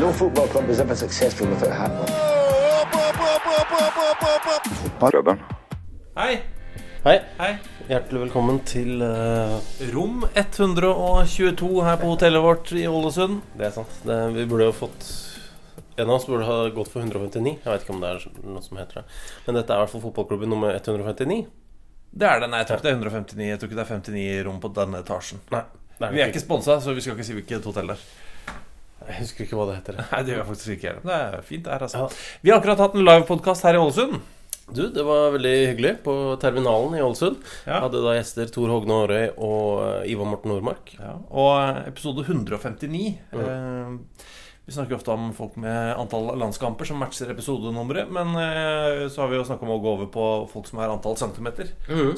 no football club is ever successful without hat on. Klubben. Hei. Hei. Hei. Hjertelig velkommen til eh, Rom 122 her på hotellet vårt i Ålesund. Det er sant. Det, vi burde jo fått En av oss burde ha gått for 159. Jeg vet ikke om det er noe som heter det. Men dette er i hvert fall fotballklubben nummer 159. Det er det. Nei, jeg tror ikke det er 159. Jeg tror ikke det er 59 rom på denne etasjen. Nei, det er Vi er ikke sponsa, så vi skal ikke si hvilket hotell det er. Jeg husker ikke hva det heter. Nei, det gjør jeg faktisk ikke heller. Det er fint, det her, altså. Ja. Vi har akkurat hatt en livepodkast her i Ålesund. Du, det var veldig hyggelig på terminalen i Ålesund. Ja. Hadde da gjester Tor Hogne Aarøy og eh, Ivar Morten Nordmark. Ja, og episode 159 eh, Vi snakker ofte om folk med antall landskamper som matcher episodenummeret. Men eh, så har vi jo snakka om å gå over på folk som har antall centimeter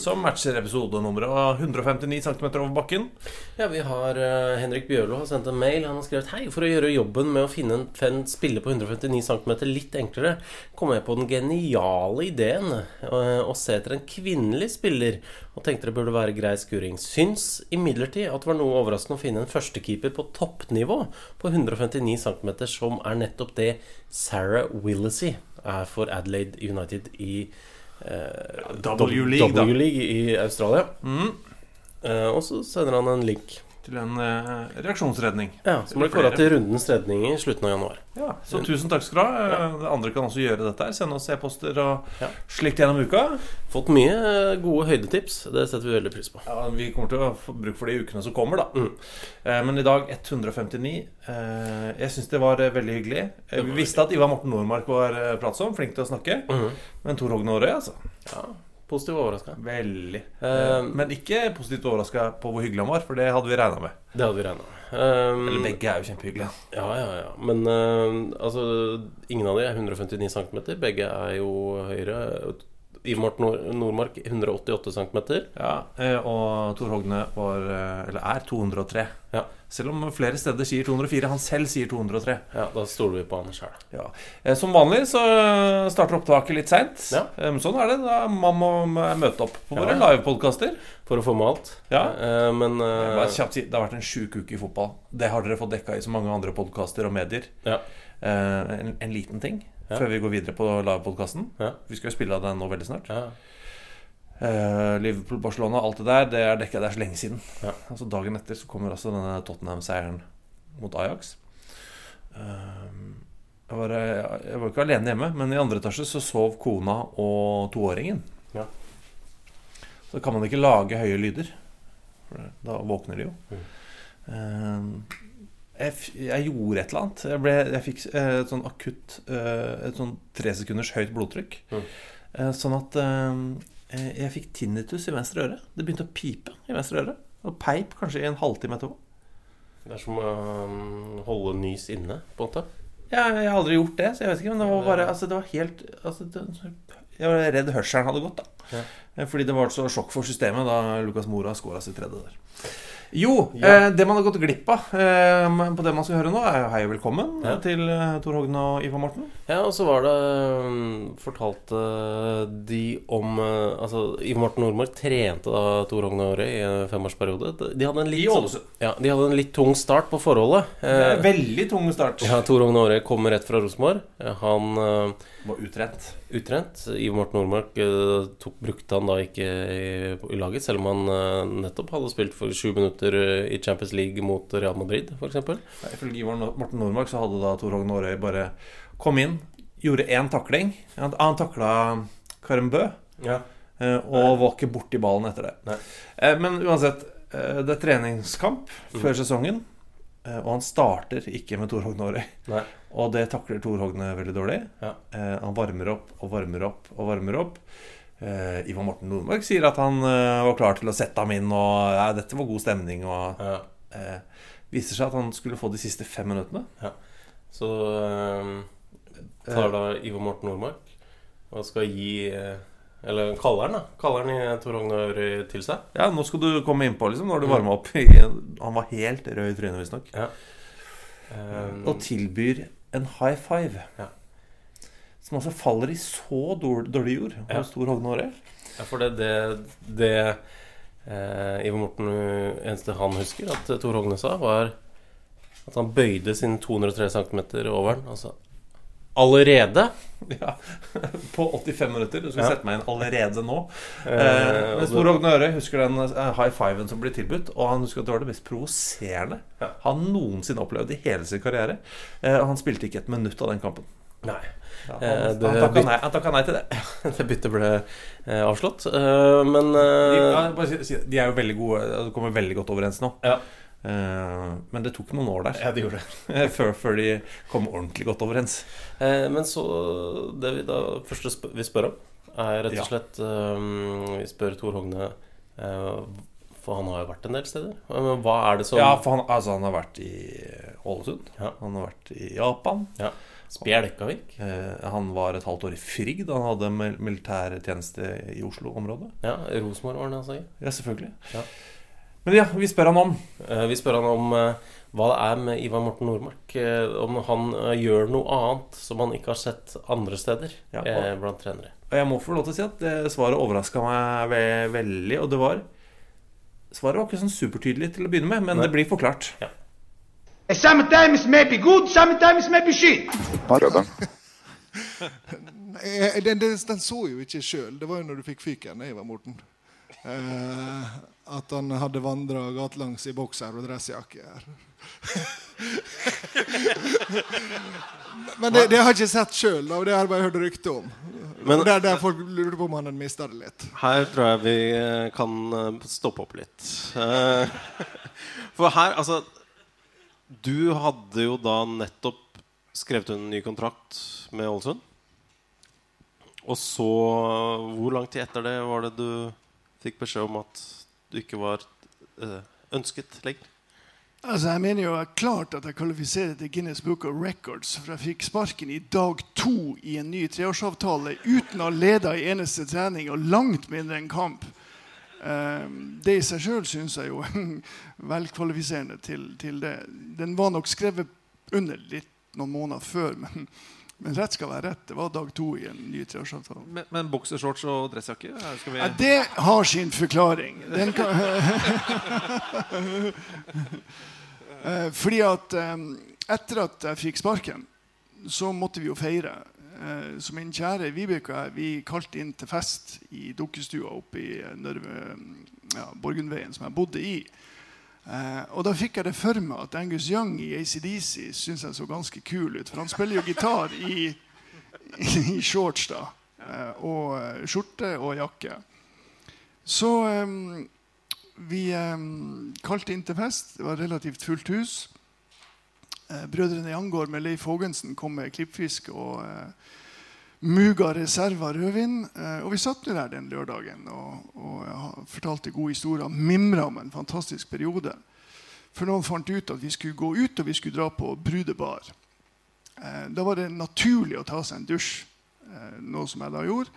som matcher episodenummeret. Og 159 centimeter over bakken. Ja, vi har eh, Henrik Bjørlo har sendt en mail. Han har skrevet Hei, for å gjøre jobben med å finne en fan spiller på 159 cm litt enklere, kom jeg på den geniale ideen eh, å se etter en kvinnelig spiller, og tenkte det burde være grei skuring. Syns imidlertid at det var noe overraskende å finne en førstekeeper på toppnivå på 159 cm, som er nettopp det Sarah Willesey er for Adelaide United i eh, W-League. I Australia. Eh, og så sender han en link. Til en uh, reaksjonsredning. Ja, Som ble kåra til rundens redning i slutten av januar. Ja, så tusen takk skal du ha. Ja. Andre kan også gjøre dette. her Sende oss e-poster og Ja. slikt gjennom uka. Fått mye eh, gode høydetips. Det setter vi veldig pris på. Ja, Vi kommer til å få bruk for det i ukene som kommer, da. Eh, Men i dag 159. Eh, Jeg syns det var eh, veldig hyggelig. Eh, Vi visste at Ivar Morten Nordmark var eh, pratsom, flink til å snakke. Men Tor Hogne Aarøy, altså. Ja, Positivt overraska. Veldig. Eh, Men ikke positivt overraska på hvor hyggelig han var, for det hadde vi regna med. Det hadde vi regna med. Um, Eller begge er jo kjempehyggelige. Ja, ja, ja. Men uh, altså Ingen av de er 159 cm. Begge er jo høyere. Ivar Morten Nordmark 188 cm. Ja, eh, og Tor Hogne var eh, Eller er 203. Ja. Selv om flere steder sier 204. Han selv sier 203. ja, da stoler vi på han sjøl. Ja. Eh, Som vanlig så starter opptaket litt seint. Ja. Sånn er det. da Man må møte opp på våre Ja. livepodkaster. For å få med alt. Ja. Men Bare kjapt si, Det har vært en sjuk uke i fotball. Det har dere fått dekka i så mange andre podkaster og medier. ja. En, en liten ting. Før vi går videre på livepodkasten. Ja. Vi skal jo spille av den nå veldig snart. ja. Eh, Liverpool, Barcelona, alt det der, det er dekka. Det er så lenge siden. Ja. Altså Dagen etter så kommer altså denne Tottenham-seieren mot Ajax. Uh, jeg, var, jeg var ikke alene hjemme, men i andre etasje så sov kona og toåringen. Ja. Så kan man ikke lage høye lyder. For da våkner de jo. Mm. Jeg, jeg gjorde et eller annet. Jeg, ble, jeg fikk eh, et sånn akutt eh, Et sånn tre sekunders høyt blodtrykk. Mm. Sånn at jeg fikk tinnitus i venstre øre. Det begynte å pipe i venstre øre. Og peip kanskje i en halvtime etterpå. Det er som å um, holde nys inne, på en måte. Jeg, jeg har aldri gjort det, så jeg vet ikke. Men det var bare Altså, det var helt altså, det, Jeg var redd hørselen hadde gått, da. Ja. Fordi det var så sjokk for systemet da Lucas Mora skåra sitt tredje der. Jo, eh, det man har gått glipp av eh, på det man skal høre nå, er Hei og velkommen Ja. til eh, Tor Hogne og Ivar Morten. Ja, og så var det um, Fortalte de om uh, Altså, Ivar Morten Nordmark trente da Tor Hogne Røy i en femårsperiode. De hadde en litt, ja, de hadde en litt tung start på forholdet. Eh, Veldig tung start. ja, Tor Hogne Røy kommer rett fra Rosenborg. Eh, Han Var utrent. Utrent. Ivar Morten Nordmark uh, tok, brukte han da ikke i, i laget, selv om han uh, nettopp hadde spilt for sju minutter uh, i Champions League mot Real Madrid, f.eks. Ifølge Ivar Morten Nordmark så hadde da Tor Hogn Aarøy bare kom inn, gjorde én takling. Han, han takla Karim Bø, Ja. eh, og var ikke borti ballen etter det. Nei. Eh, Men uansett, eh, det er treningskamp før sesongen, eh, og han starter ikke med Tor Hogne Aarøy. Og det takler Tor Hogne veldig dårlig. Ja. Eh, han varmer opp og varmer opp og varmer opp. Eh, Ivar Morten Nordmark sier at han eh, var klar til å sette ham inn, og ja, dette var god stemning. Og Ja. eh, viser seg at han skulle få de siste fem minuttene. Så um, tar da Ivar Morten Nordmark og skal gi eh, Eller kaller han, da. Kaller han i Tor Hogne til seg. Ja, nå skal du komme innpå, liksom, Nå har du Mm. varma opp. Han var helt rød i trynet, visstnok. Um, Og tilbyr en high five. Ja. Som altså faller i så dårlig, jord jord Ja. hos Tor Hogne Aare. ja, for det, det, det eh, Ivar Morten uh, eneste han husker at Tor Hogne sa, var at han bøyde sin 203 cm over den. Altså allerede. Ja, på 85 minutter. Du skal Ja. sette meg inn allerede nå. Eh, Eh, mens Tor Hogne Øre husker den eh, high fiven som blir tilbudt, og han husker at det var det mest provoserende Ja. han noensinne opplevde i hele sin karriere. Eh, og han spilte ikke et minutt av den kampen. Nei. Ja, Eh, han, det han takka nei, han takka nei til det. Det byttet ble eh, avslått. Uh, men De, eh, ja, si- de er jo veldig gode, de kommer veldig godt overens nå. Ja. Eh, men det tok noen år der Ja, det gjorde det. før, før de kom ordentlig godt overens. Eh, men så Det vi da første vi spør om, er rett og slett eh, Vi spør Tor Hogne eh, For han har jo vært en del steder. Men hva er det som Ja, for han, altså, han har vært i Ålesund. Ja. Han har vært i Japan. ja. Spjelkavik? Eh, han var et halvt år i Frigg da han hadde militærtjeneste i Oslo-området. Ja, Rosenborg var han han i. Ja, selvfølgelig. Ja. Men ja, vi spør han om Eh, vi spør han om eh, hva det er med Ivar Morten Nordmark. eh, om han gjør noe annet som han ikke har sett andre steder Ja, og- eh, blant trenere. Og jeg må få lov til å si at det svaret overraska meg ve veldig. Og det var Svaret var ikke sånn supertydelig til å begynne med, men Nei. det blir forklart. Sometimes maybe good, sometimes maybe shit. Den, den, den så jo ikke sjøl. Det var jo når du fikk fyken, Ivar Morten. Eh, at han hadde vandra gatelangs i bokser og dressjakke. her. Men det, det har jeg ikke sett sjøl, det har jeg bare hørt rykte om. Men- der, der folk lurer på om han mista det litt. Her tror jeg vi eh, kan eh, stoppe opp litt. Eh, For her, altså Du hadde jo da nettopp skrevet en ny kontrakt med Ålesund. Og så Hvor lang tid etter det var det du fikk beskjed om at du ikke var uh, ønsket lenger? Altså, Jeg mener jo klart at jeg kvalifiserer til Guinness Book of Records. For jeg fikk sparken i dag to i en ny treårsavtale uten å ha leda i eneste trening og langt mindre en kamp. Eh, det i seg sjøl syns jeg jo er velkvalifiserende til, til det. Den var nok skrevet under litt noen måneder før, men, men rett skal være rett. Det var dag to i en ny treårsavtale. Men, men boksershorts og dressjakke? vi... Ja, det har sin forklaring. Den kan, Eh, fordi at eh, etter at jeg fikk sparken, så måtte vi jo feire. Eh, Så min kjære Vibeke og jeg vi kalte inn til fest i dukkestua oppe i eh, Nørve, ja, Borgundveien, som jeg bodde i. Eh, og da fikk jeg det for meg at Angus Young i ACDC syns jeg så ganske kul ut. For han spiller jo gitar i, i shorts da. Eh, og eh, skjorte og jakke. Så eh, vi eh, kalte inn til fest. Det var relativt fullt hus. Eh, brødrene Jangård med Leif Haagensen kom med klippfisk og eh, Muga reserva rødvin. Eh, og vi satt nå der den lørdagen og, og fortalte gode historier. Mimra om en fantastisk periode. For noen fant ut at vi skulle gå ut og vi skulle dra på brudebar. Eh, da var det naturlig å ta seg en dusj, eh, noe som jeg da gjorde.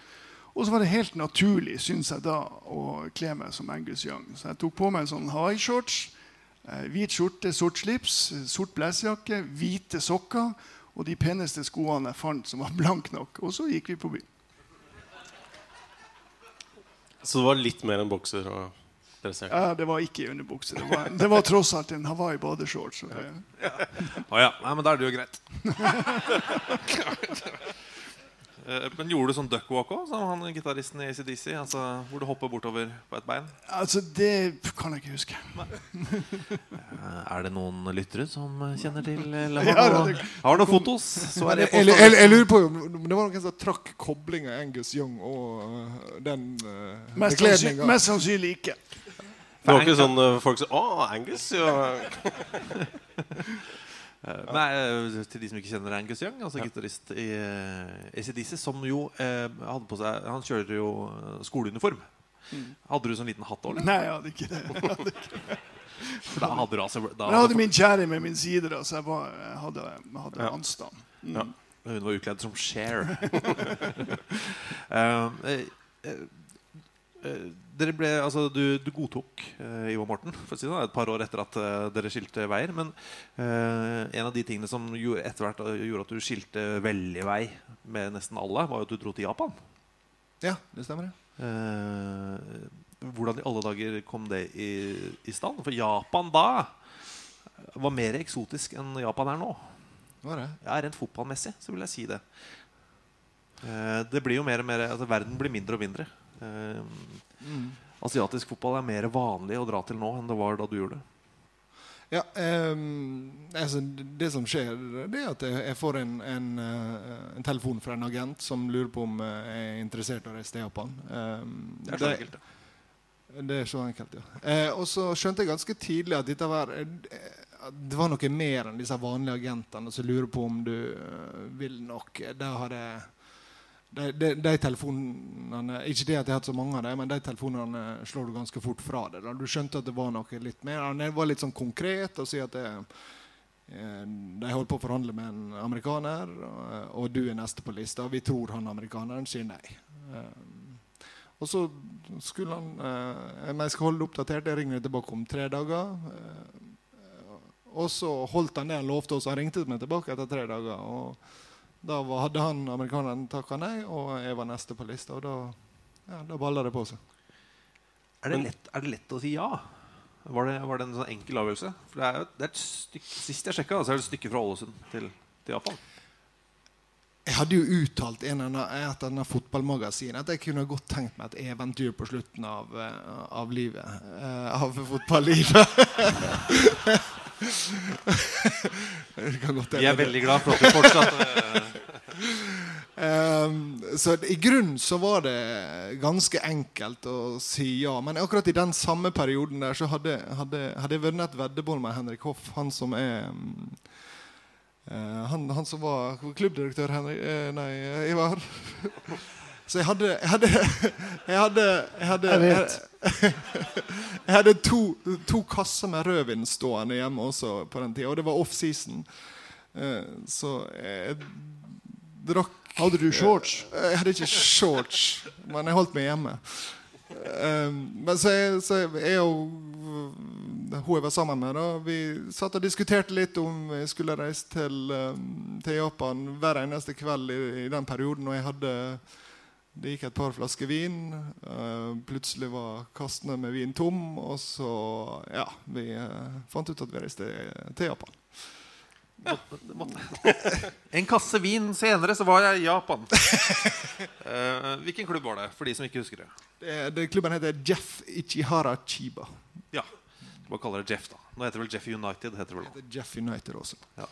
Og så var det helt naturlig synes jeg da, å kle meg som Angus Young. Så jeg tok på meg en sånn high shorts, Eh, hvit skjorte, sort slips, sort blazerjakke, hvite sokker og de peneste skoene jeg fant som var blanke nok. Og så gikk vi på byen. Så det var litt mer enn bokser og? Ja, det var ikke i underbukse. Det var, det var tross alt en Hawaii badeshorts. Å ja. ja. Å ja. Nei, men da er det jo greit. Eh, Men gjorde du sånn duckwalk òg, som han gitaristen i ACDC? Altså, hvor du hopper bortover på et bein? Altså, det kan jeg ikke huske. Eh, Er det noen lyttere som kjenner til eller Ja, har, du det- har noen fotos? Så er det Jeg, jeg, jeg, jeg lurer på om det var noen som trakk koblinga Angus Young og den uh, Mest, mest sannsynlig ikke. Det var ikke sånn eh, folk sa 'Å, Angus'. Ja. Eh, Nei, eh, til de som ikke kjenner Angus Young, altså gitarist i uh, ACDC, som jo eh, hadde på seg Han kjører jo skoleuniform. skoleuniform. Hadde du sånn liten hatt òg. Nei, jeg hadde ikke det. Jeg hadde ikke det. For da hadde du altså da jeg hadde min kjære med min side, da, så jeg, var, jeg hadde, jeg hadde anstand. Mm. Ja. Hun var utkledd som Cher. Eh, eh, eh, dere ble, altså, du, du godtok uh, Ivar Morten si sånn, et par år etter at uh, dere skilte veier. Men uh, en av de tingene som gjorde, etter hvert eh, gjorde at du skilte veldig vei med nesten alle, var jo at du dro til Japan. Ja, det stemmer. Eh, hvordan i alle dager kom det i, i stand? For Japan da var mer eksotisk enn Japan er nå. Var det? Ja, Rent fotballmessig så vil jeg si det. Eh, det blir jo mer og mer altså Verden blir mindre og mindre. Eh, Asiatisk fotball er mer vanlig å dra til nå enn det var da du gjorde det. Ja, eh, altså, det som skjer, det er at jeg, får en, en, eh, en telefon fra en agent som lurer på om jeg er interessert i å reise til Japan. Eh, Det er så enkelt. Det er så enkelt, ja. Eh, og så skjønte jeg ganske tidlig at dette var eh, Det var noe mer enn disse vanlige agentene som lurer på om du eh, vil nok. Da har jeg de, de, telefonene Ikke det at jeg har hatt så mange av dem, men de telefonene slår du ganske fort fra deg. da. Du skjønte at det var noe litt mer. Han var litt sånn konkret og sier at det, eh, de holder på å forhandle med en amerikaner, og, og du er neste på lista. Vi tror han amerikaneren sier nei. Eh, og så skulle han eh, jeg skal holde det oppdatert. Jeg ringer tilbake om tre dager. Og så holdt han det han lovte oss. Han ringte meg tilbake etter tre dager. Og da hadde han amerikaneren takka nei, og jeg var neste på lista. Og da, ja, da balla det på seg. Er det, lett, er det lett å si ja? Var det, var det en sånn enkel avgjørelse? For det er, jo- det er et stykke, Sist jeg sjekka, så er det et stykke fra Ålesund til, til Japan. Jeg hadde jo uttalt i et av annet at jeg kunne godt tenkt meg et eventyr på slutten av, eh, av livet. eh, av fotballivet. Vi er veldig glad for at du fortsatt eh, så i grunnen så var det ganske enkelt å si ja. Men akkurat i den samme perioden der så hadde, hadde, hadde jeg vunnet et veddemål med Henrik Hoff, han som er eh, han, han som var klubbdirektør, Henrik eh, Nei, eh, Ivar. Så jeg hadde Jeg hadde Jeg hadde, jeg hadde, Jeg vet. jeg hadde to, to kasser med rødvin stående hjemme også på den tida, og det var offseason. Så jeg drakk Hadde du shorts? Eh, Jeg hadde ikke shorts, men jeg holdt meg hjemme. Um, men så jeg, så jeg og uh, hun jeg var sammen med, da, vi satt og diskuterte litt om vi skulle reise til, um, til Japan hver eneste kveld i, i den perioden. Og jeg hadde Det gikk et par flasker vin. Uh, plutselig var kassene med vin tom. Og så Ja, vi uh, fant ut at vi reiste til Japan. En kasse vin senere så var jeg i Japan. Uh, hvilken klubb var det, for de som ikke husker det? Det, det, klubben heter Jeff Ichihara Chiba. Ja, Bare kaller det Jeff, da. Nå heter det vel Jeff United. heter det vel. Det heter Jeff United også. Ja.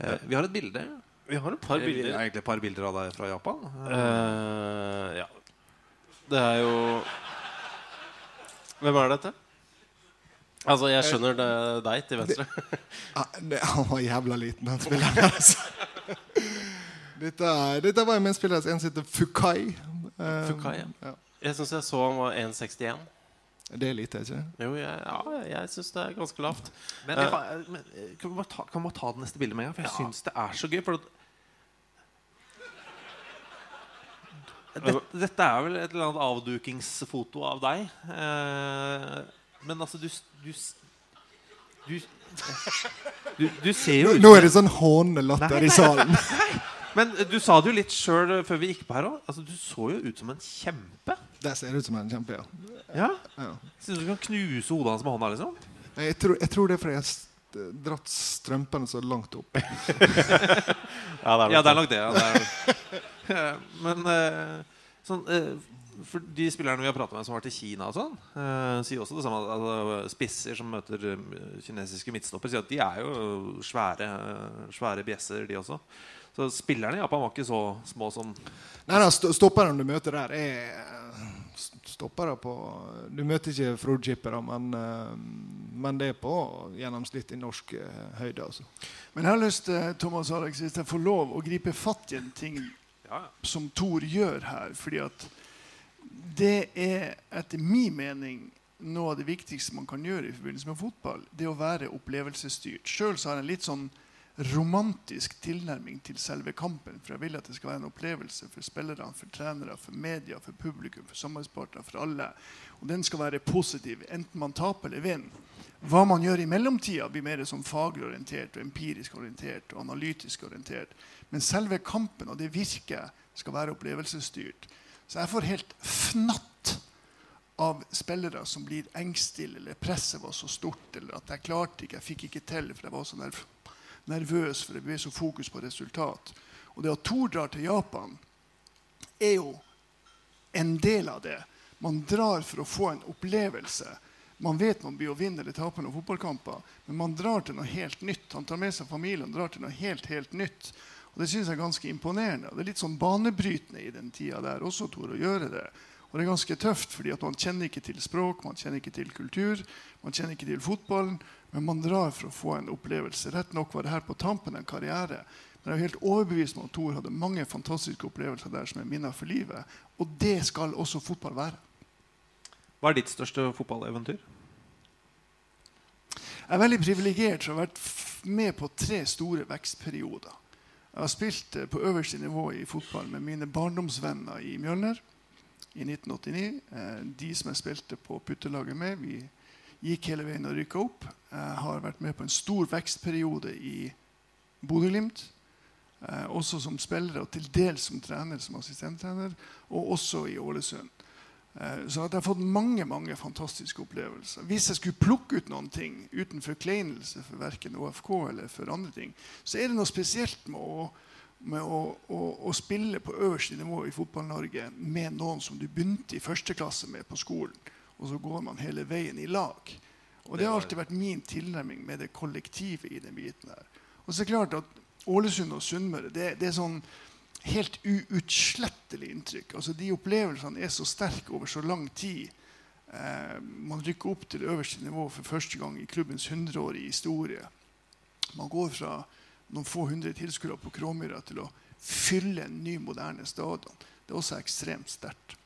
Uh, vi har et bilde. Vi har et par bilder. har egentlig et par bilder av deg fra Japan. Uh, ja. Det er jo Hvem er dette? Altså, jeg skjønner det deg til venstre. Ah, det, han var jævla liten, den spilleren. Altså. Dette, dette var en medspiller en som heter Fukai. Eh, Fukai, ja. ja. Jeg syns jeg så han var 1,61. Det er lite, ikke Jo, jeg, ja, jeg syns det er ganske lavt. Men, jeg, men eh, kan, vi bare ta, kan vi bare ta det neste bildet med en gang? For jeg syns det er så gøy. For at dette, dette er vel et eller annet avdukingsfoto av deg. Eh, men altså, du, du du, du, du ser jo ut Nå er det sånn hånelatter i salen. Men du sa det jo litt sjøl før vi gikk på her òg. Altså, du så jo ut som en kjempe. Det ser ut som en kjempe, ja. Ja. ja. Syns du kan knuse hodet hans med hånda, liksom? Jeg tror, jeg tror det er fordi jeg har dratt strømpene så langt opp. Ja, det er Ja, nok det er nok det. Ja, det er. Eh, Men eh, sånn eh, For de spillerne vi har pratet med som har vært i Kina, og sånn eh, sier også det samme. Altså, spisser som møter eh, kinesiske midtstoppere, sier at de er jo svære, eh, svære bjesser, de også. Så spillerne i Japan var ikke så små som Nei, st Stopperne du møter der, er eh, stoppere på Du møter ikke frontskippere, men, men det er på gjennomsnittlig norsk høyde. Altså. Men jeg har lyst til, Thomas Alex, hvis jeg får lov å gripe fatt i en ting Ja, ja. som Thor gjør her. fordi at det er etter min mening noe av det viktigste man kan gjøre i forbindelse med fotball. Det å være opplevelsesstyrt. Sjøl har jeg en litt sånn romantisk tilnærming til selve kampen. For jeg vil at det skal være en opplevelse for spillerne, for trenere, for media, for publikum, for samarbeidspartnere, for alle. Og den skal være positiv, enten man taper eller vinner. Hva man gjør i mellomtida, blir mer sånn faglig orientert og empirisk orientert og analytisk orientert. Men selve kampen og det virket skal være opplevelsesstyrt. Så jeg får helt fnatt av spillere som blir engstelige, eller presset var så stort, eller at jeg klarte ikke, jeg fikk ikke til, for jeg var så nerv nervøs, for det ble så fokus på resultat. Og det at Thor drar til Japan, er jo en del av det. Man drar for å få en opplevelse. Man vet man blir å vinne eller tape noen fotballkamper, men man drar til noe helt nytt. Han tar med seg familien drar til noe helt, helt nytt. Og Det synes jeg er ganske imponerende. Det er litt sånn banebrytende i den tida der også, Tor, å gjøre det. Og det er ganske tøft, fordi at man kjenner ikke til språk, man kjenner ikke til kultur, man kjenner ikke til fotballen, men man drar for å få en opplevelse. Rett nok var det her på tampen en karriere, men jeg er helt overbevist om at Tor hadde mange fantastiske opplevelser der som er minner for livet. Og det skal også fotball være. Hva er ditt største fotballeventyr? Jeg er veldig privilegert å ha vært med på tre store vekstperioder. Jeg har spilt eh, på øverste nivå i fotball med mine barndomsvenner i Mjølner i 1989. Eh, De som jeg spilte på puttelaget med, vi gikk hele veien og rykka opp. Jeg har vært med på en stor vekstperiode i Bodø-Glimt. Eh, også som spiller og til dels som trener, som assistenttrener. Og også i Ålesund. Eh, Så jeg har fått mange mange fantastiske opplevelser. Hvis jeg skulle plukke ut noen ting uten forkleinelse for verken OFK eller for andre ting, så er det noe spesielt med å, med å, å, å spille på øverste nivå i Fotball-Norge med noen som du begynte i første klasse med på skolen, og så går man hele veien i lag. Og Det har alltid vært min tilnærming med det kollektivet i den biten her. Og så er det klart at Ålesund og Sunnmøre det, det er sånn helt uutslettelig inntrykk. Altså De opplevelsene er så sterke over så lang tid. Eh, man rykker opp til øverste nivå for første gang i klubbens 100-årige historie. Man går fra noen få hundre tilskuere på Kråmyra til å fylle en ny, moderne stadion. Det er også ekstremt sterkt.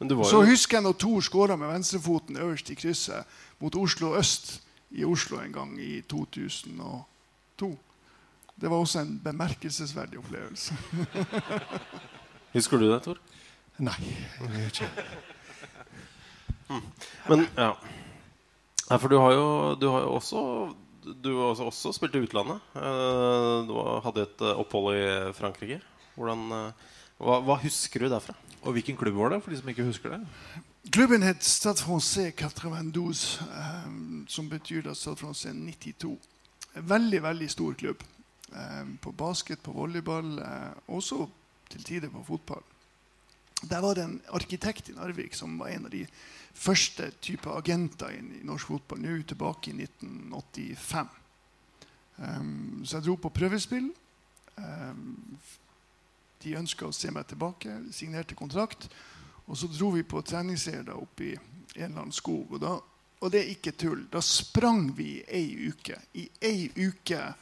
Jo... Så husker jeg når Thor skåra med venstrefoten øverst i krysset mot Oslo øst i Oslo en gang i 2002. Det var også en bemerkelsesverdig opplevelse. Husker du det, Tor? Nei, jeg gjør ikke. Men ja Nei, For du har jo, du har jo også Du har også, også spilt i utlandet. Eh, Du hadde et eh, opphold i Frankrike. Hvordan, eh, hva, hva husker du derfra? Og hvilken klubb var det? for de som ikke husker det? Klubben het Stade Francais 92, eh, som betyr da Stade Francais 92. En veldig, veldig stor klubb. Eh, på basket, på volleyball, eh, også til tider på fotball. Der var det en arkitekt i Narvik som var en av de første type agenter i norsk fotball. Nå tilbake i 1985. Um, så jeg dro på prøvespill. Um, de ønska å se meg tilbake, signerte kontrakt. Og så dro vi på treningsleir opp i en eller annen skog. Og, da, og det er ikke tull. Da sprang vi ei uke. I ei uke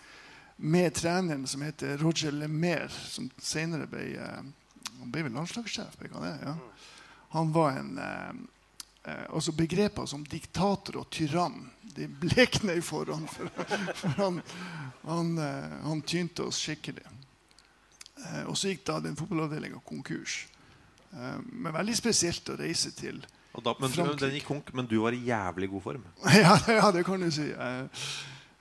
med treneren som heter Roger Lemaire, som senere ble eh, Han ble vel landslagssjef? Han, det, ja. han var en eh, eh, altså Begreper som diktator og tyrann de blekner i forhånd. For, for han, han, eh, han tynte oss skikkelig. Eh, og så gikk da den fotballavdelinga konkurs. Eh, men veldig spesielt å reise til da, men Frankrike. Den gikk konk, men du var i jævlig god form. Ja, ja, det kan du si. Jeg,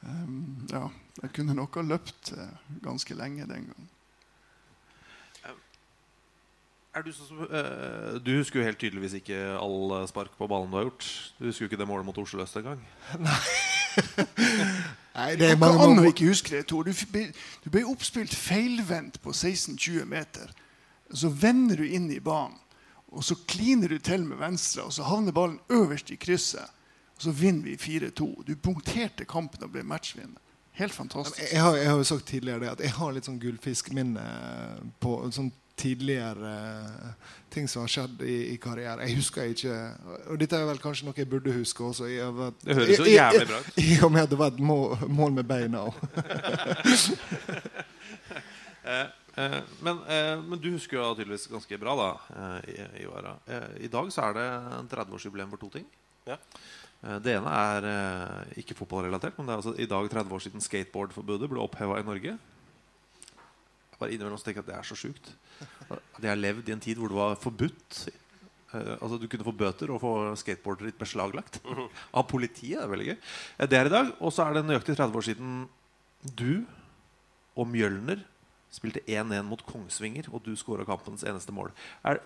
ehm, ja, jeg kunne nok ha løpt eh, ganske lenge den gangen. Er du, som, eh, du husker jo helt tydeligvis ikke all spark på ballen du har gjort. Du husker jo ikke det målet mot Oslo øst engang. Nei, det Det er mange, mål. ikke huske det, Tor. Du, ble- du ble oppspilt feilvendt på 16-20 meter. Så vender du inn i banen, og så kliner du til med venstre, og så havner ballen øverst i krysset. Og så vinner vi 4-2. Du punkterte kampen og ble matchvinner. Helt fantastisk. jeg, har, jeg har jo sagt tidligere det at jeg har litt sånn gullfiskminne på sånn tidligere eh, ting som har skjedd i, i karrieren. Jeg husker ikke Og dette er vel kanskje noe jeg burde huske også. med Det høres i- jævlig bra ut. I og med at det var et mål, mål med beina òg. Eh, eh, men, eh, men du husker jo tydeligvis ganske bra, da, I, i, Eh, I dag så er det en 30-årsjubileum for to ting. Ja. Eh, det ene er eh, ikke fotballrelatert, men det er altså i dag 30 år siden skateboardforbudet ble oppheva i Norge. Jeg bare innimellom tenker jeg at det er så sjukt. At jeg har levd i en tid hvor det var forbudt. Eh, altså Du kunne få bøter og få skateboardet ditt beslaglagt av politiet. Det er veldig gøy. Det er i dag. Og så er det nøyaktig 30 år siden du og Mjølner spilte 1-1 mot Kongsvinger, og du skåra kampens eneste mål. Er,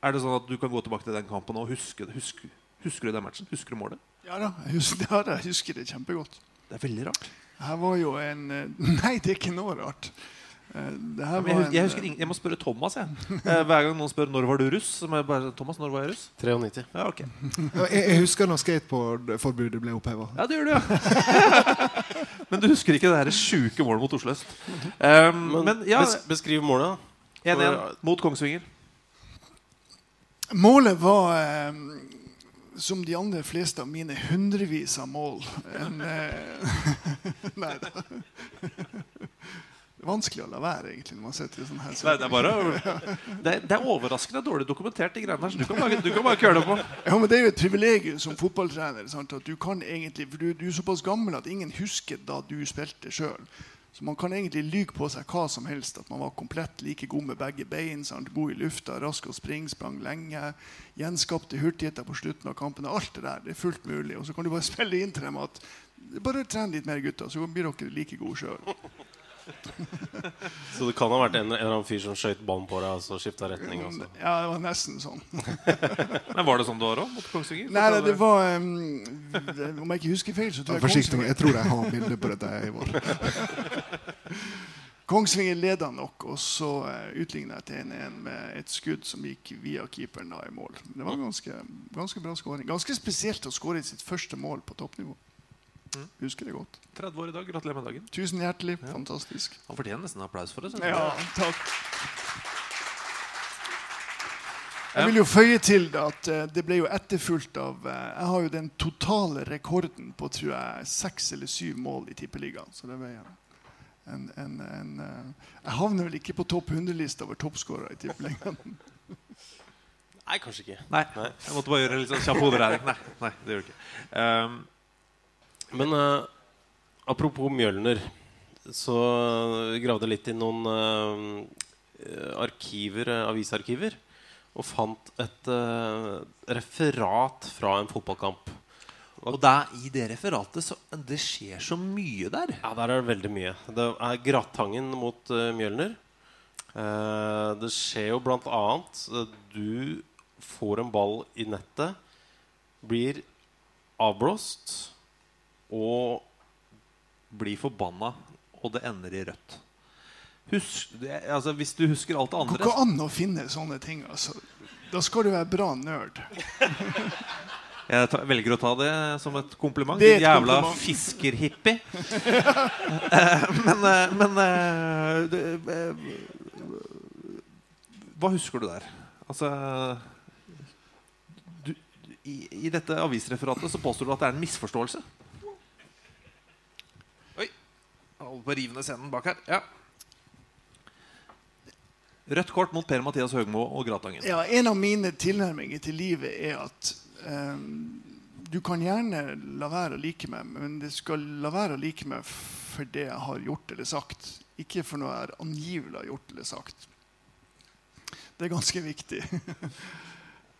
er det sånn at du kan gå tilbake til den kampen og huske, huske, husker du den matchen? Husker du målet? Ja da, jeg husker, ja, da, jeg husker det kjempegodt. Det er veldig rart. Her var jo en eh, Nei, det er ikke noe rart. Eh, Det her Men jeg, var jeg, husker ingen, jeg må spørre Thomas. Jeg. Eh, Hver gang noen spør når var du russ, så må jeg bare Thomas, når var jeg russ? 93. Ja, okay. Jeg, jeg husker når skateboardforbudet ble oppheva. Ja, det gjør du, ja. men du husker ikke det sjuke målet mot Oslo øst. Um, Men, men ja, bes beskriv målet, 1-1 mot Kongsvinger. Målet var eh, som de andre fleste av mine hundrevis av mål. En, eh, nei da. Vanskelig å la være, egentlig, når man sitter i sånn her Nei, det er bare det er, det er overraskende dårlig dokumentert, de greiene her. Så du kan bare, du kan bare køle på. Ja, men Det er jo et privilegium som fotballtrener. Sant? At du kan egentlig, for du, du er såpass gammel at ingen husker da du spilte sjøl. Så man kan egentlig lyge på seg hva som helst. At man var komplett like god med begge bein. Sant? God i lufta, rask å springe, sprang lenge. Gjenskapte hurtigheter på slutten av kampen. Alt det der det er fullt mulig. Og så kan du bare spille inn til dem at bare tren litt mer, gutter, så blir dere like gode sjøl. Så det kan ha vært en, en eller annen fyr som skøyt ballen på deg og så skifta retning? Også. Ja, det var nesten sånn. Men var det sånn du var òg, mot Kongsvinger? Nei, nei, det var um, det- Om jeg ikke husker feil, så tror jeg Forsiktig, jeg tror jeg har bilde på dette. Kongsvinger leda nok, og så uh, utligna jeg til 1-1 med et skudd som gikk via keeperen da i mål. Det var ganske, ganske bra skåring. Ganske spesielt å skåre sitt første mål på toppnivå. Husker det godt. 30 år i dag. Gratulerer med dagen. Tusen hjertelig. Fantastisk. Han fortjener nesten en applaus for det. synes jeg. Ja, takk. Jeg vil jo føye til det at eh, det ble jo etterfulgt av eh, Jeg har jo den totale rekorden på tror jeg, seks eller syv mål i Tippeligaen. Så det var en, en, en, en eh, Jeg havner vel ikke på topp 100-lista over toppskårere i Tippeligaen. Nei, kanskje ikke. Nei, jeg måtte bare gjøre en litt sånn kjapp hoderegning. Nei, nei, det gjør du ikke. Um, Men uh, apropos Mjølner, så gravde jeg litt i noen uh, arkiver, avisarkiver og fant et uh, referat fra en fotballkamp. Og der, i det referatet så Det skjer så mye der. Ja, der er det veldig mye. Det er Gratangen mot uh, Mjølner. Uh, det skjer jo blant annet uh, Du får en ball i nettet, blir avblåst Og blir forbanna, og det ender i rødt. Husk, det, altså, hvis du husker alt det Går andre ikke an å finne sånne ting. altså. Da skal du være bra nerd. Jeg ta, velger å ta det som et kompliment. Det Din et jævla fiskerhippie. Eh, men eh, men eh, det, Hva husker du der? Altså du, i, I dette avisreferatet så påstår du at det er en misforståelse. Oi. Holder på å rive ned scenen bak her. Ja. Rødt kort mot Per-Mathias Høgmo og Gratangen. Ja, En av mine tilnærminger til livet er at du kan gjerne la være å like meg, men det skal la være å like meg for det jeg har gjort eller sagt. Ikke for noe jeg angivelig har gjort eller sagt. Det er ganske viktig.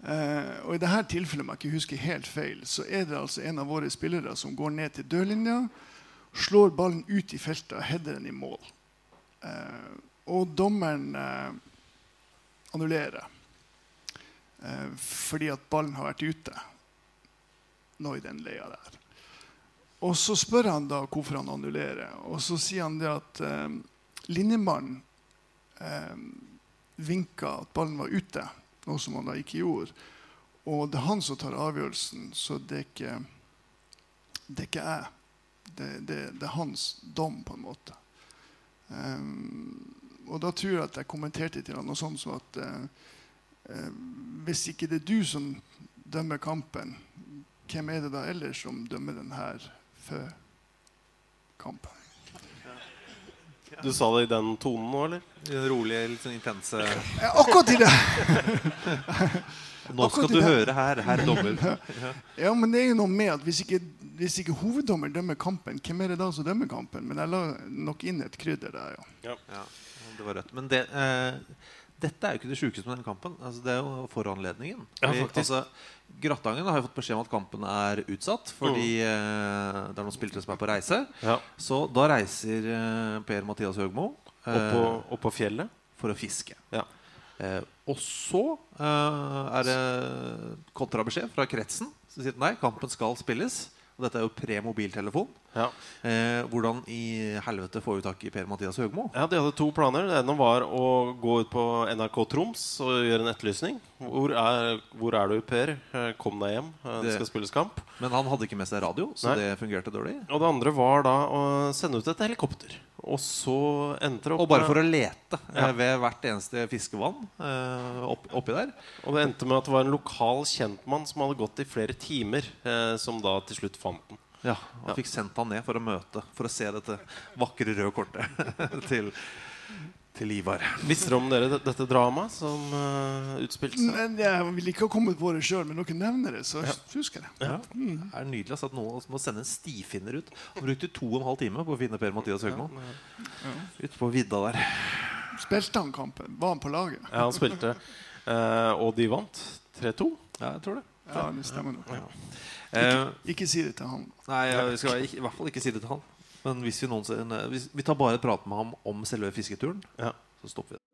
Eh, og I dette tilfellet, om jeg ikke husker helt feil, så er det altså en av våre spillere som går ned til dørlinja, slår ballen ut i feltet og header den i mål. Eh, og dommeren eh, annullerer fordi at ballen har vært ute nå i den leia der. Og så spør han da hvorfor han annullerer, og så sier han det at eh, linjemannen eh, vinka at ballen var ute, noe som han da ikke gjorde. Og det er han som tar avgjørelsen, så det er ikke, det er ikke jeg. Det, det, det er hans dom, på en måte. Um, og da tror jeg at jeg kommenterte til han noe sånt som at uh, hvis ikke det er du som dømmer kampen, hvem er det da ellers som dømmer den her før kampen? Du sa det i den tonen nå, eller? I den rolige, litt sånn intense Ja, akkurat i det! Nå skal Akkurat du det. høre her, herr dommer. Ja, men det er jo noe med at hvis ikke, hvis ikke hoveddommer dømmer kampen, hvem er det da som dømmer kampen? Men jeg la nok inn et krydder der, ja. Ja, det var rødt. Men det, eh, dette er jo ikke det sjukeste med den kampen. Altså, det er jo foranledningen. Ja, altså, Grattangen har jo fått beskjed om at kampen er utsatt fordi eh, det er noen spillere som er på reise. Ja. Så da reiser eh, Per-Mathias Høgmo eh, Opp på, fjellet. for å fiske. Ja. Eh, og så eh, er det kontrabeskjed fra kretsen som sier nei, kampen skal spilles. Og dette er jo pre-mobiltelefon. Ja. Eh, hvordan i helvete får vi tak i Per-Mathias Høgmo? Ja, De hadde to planer. Det ene var å gå ut på NRK Troms og gjøre en etterlysning. Hvor er, hvor er du, Per? Eh, Kom deg hjem. Eh, Det skal spilles kamp. Men han hadde ikke med seg radio, så Nei. det fungerte dårlig. Og det andre var da å sende ut et helikopter. Og så endte det opp Og bare for å lete eh, Ja. ved hvert eneste fiskevann eh, opp, oppi der. Og det endte med at det var en lokal kjentmann som hadde gått i flere timer, eh, som da til slutt fant den. Ja, Han fikk sendt han ned for å møte, for å se dette vakre røde kortet til, til Ivar. Visste dere om dere dette dramaet som uh, utspilte seg? Men jeg ville ikke ha kommet på det sjøl, men dere nevner det, så husker jeg det. Ja. Det er nydelig altså, at noen må sende en stifinner ut. Han brukte to og en halv time på å finne Per-Mathias Høgmo. Ute på vidda der. Spilte han kampen? Var han på laget? Ja, han spilte, Uh, og de vant 3-2. Ja, jeg tror det. Ja, det stemmer nok. Eh, Eh, ikke si det til han. Nei, jeg skal ikke, i hvert fall ikke si det til han. Men hvis vi noensinne eh, hvis, Vi tar bare et prat med ham om selve fisketuren. Ja. Så stopper vi det.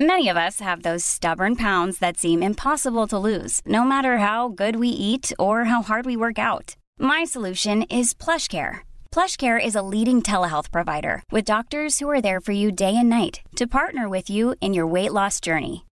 Many of us have those stubborn pounds that seem impossible to lose, no matter how good we eat or how hard we work out. My solution is PlushCare. PlushCare is a leading telehealth provider with doctors who are there for you day and night to partner with you in your weight loss journey.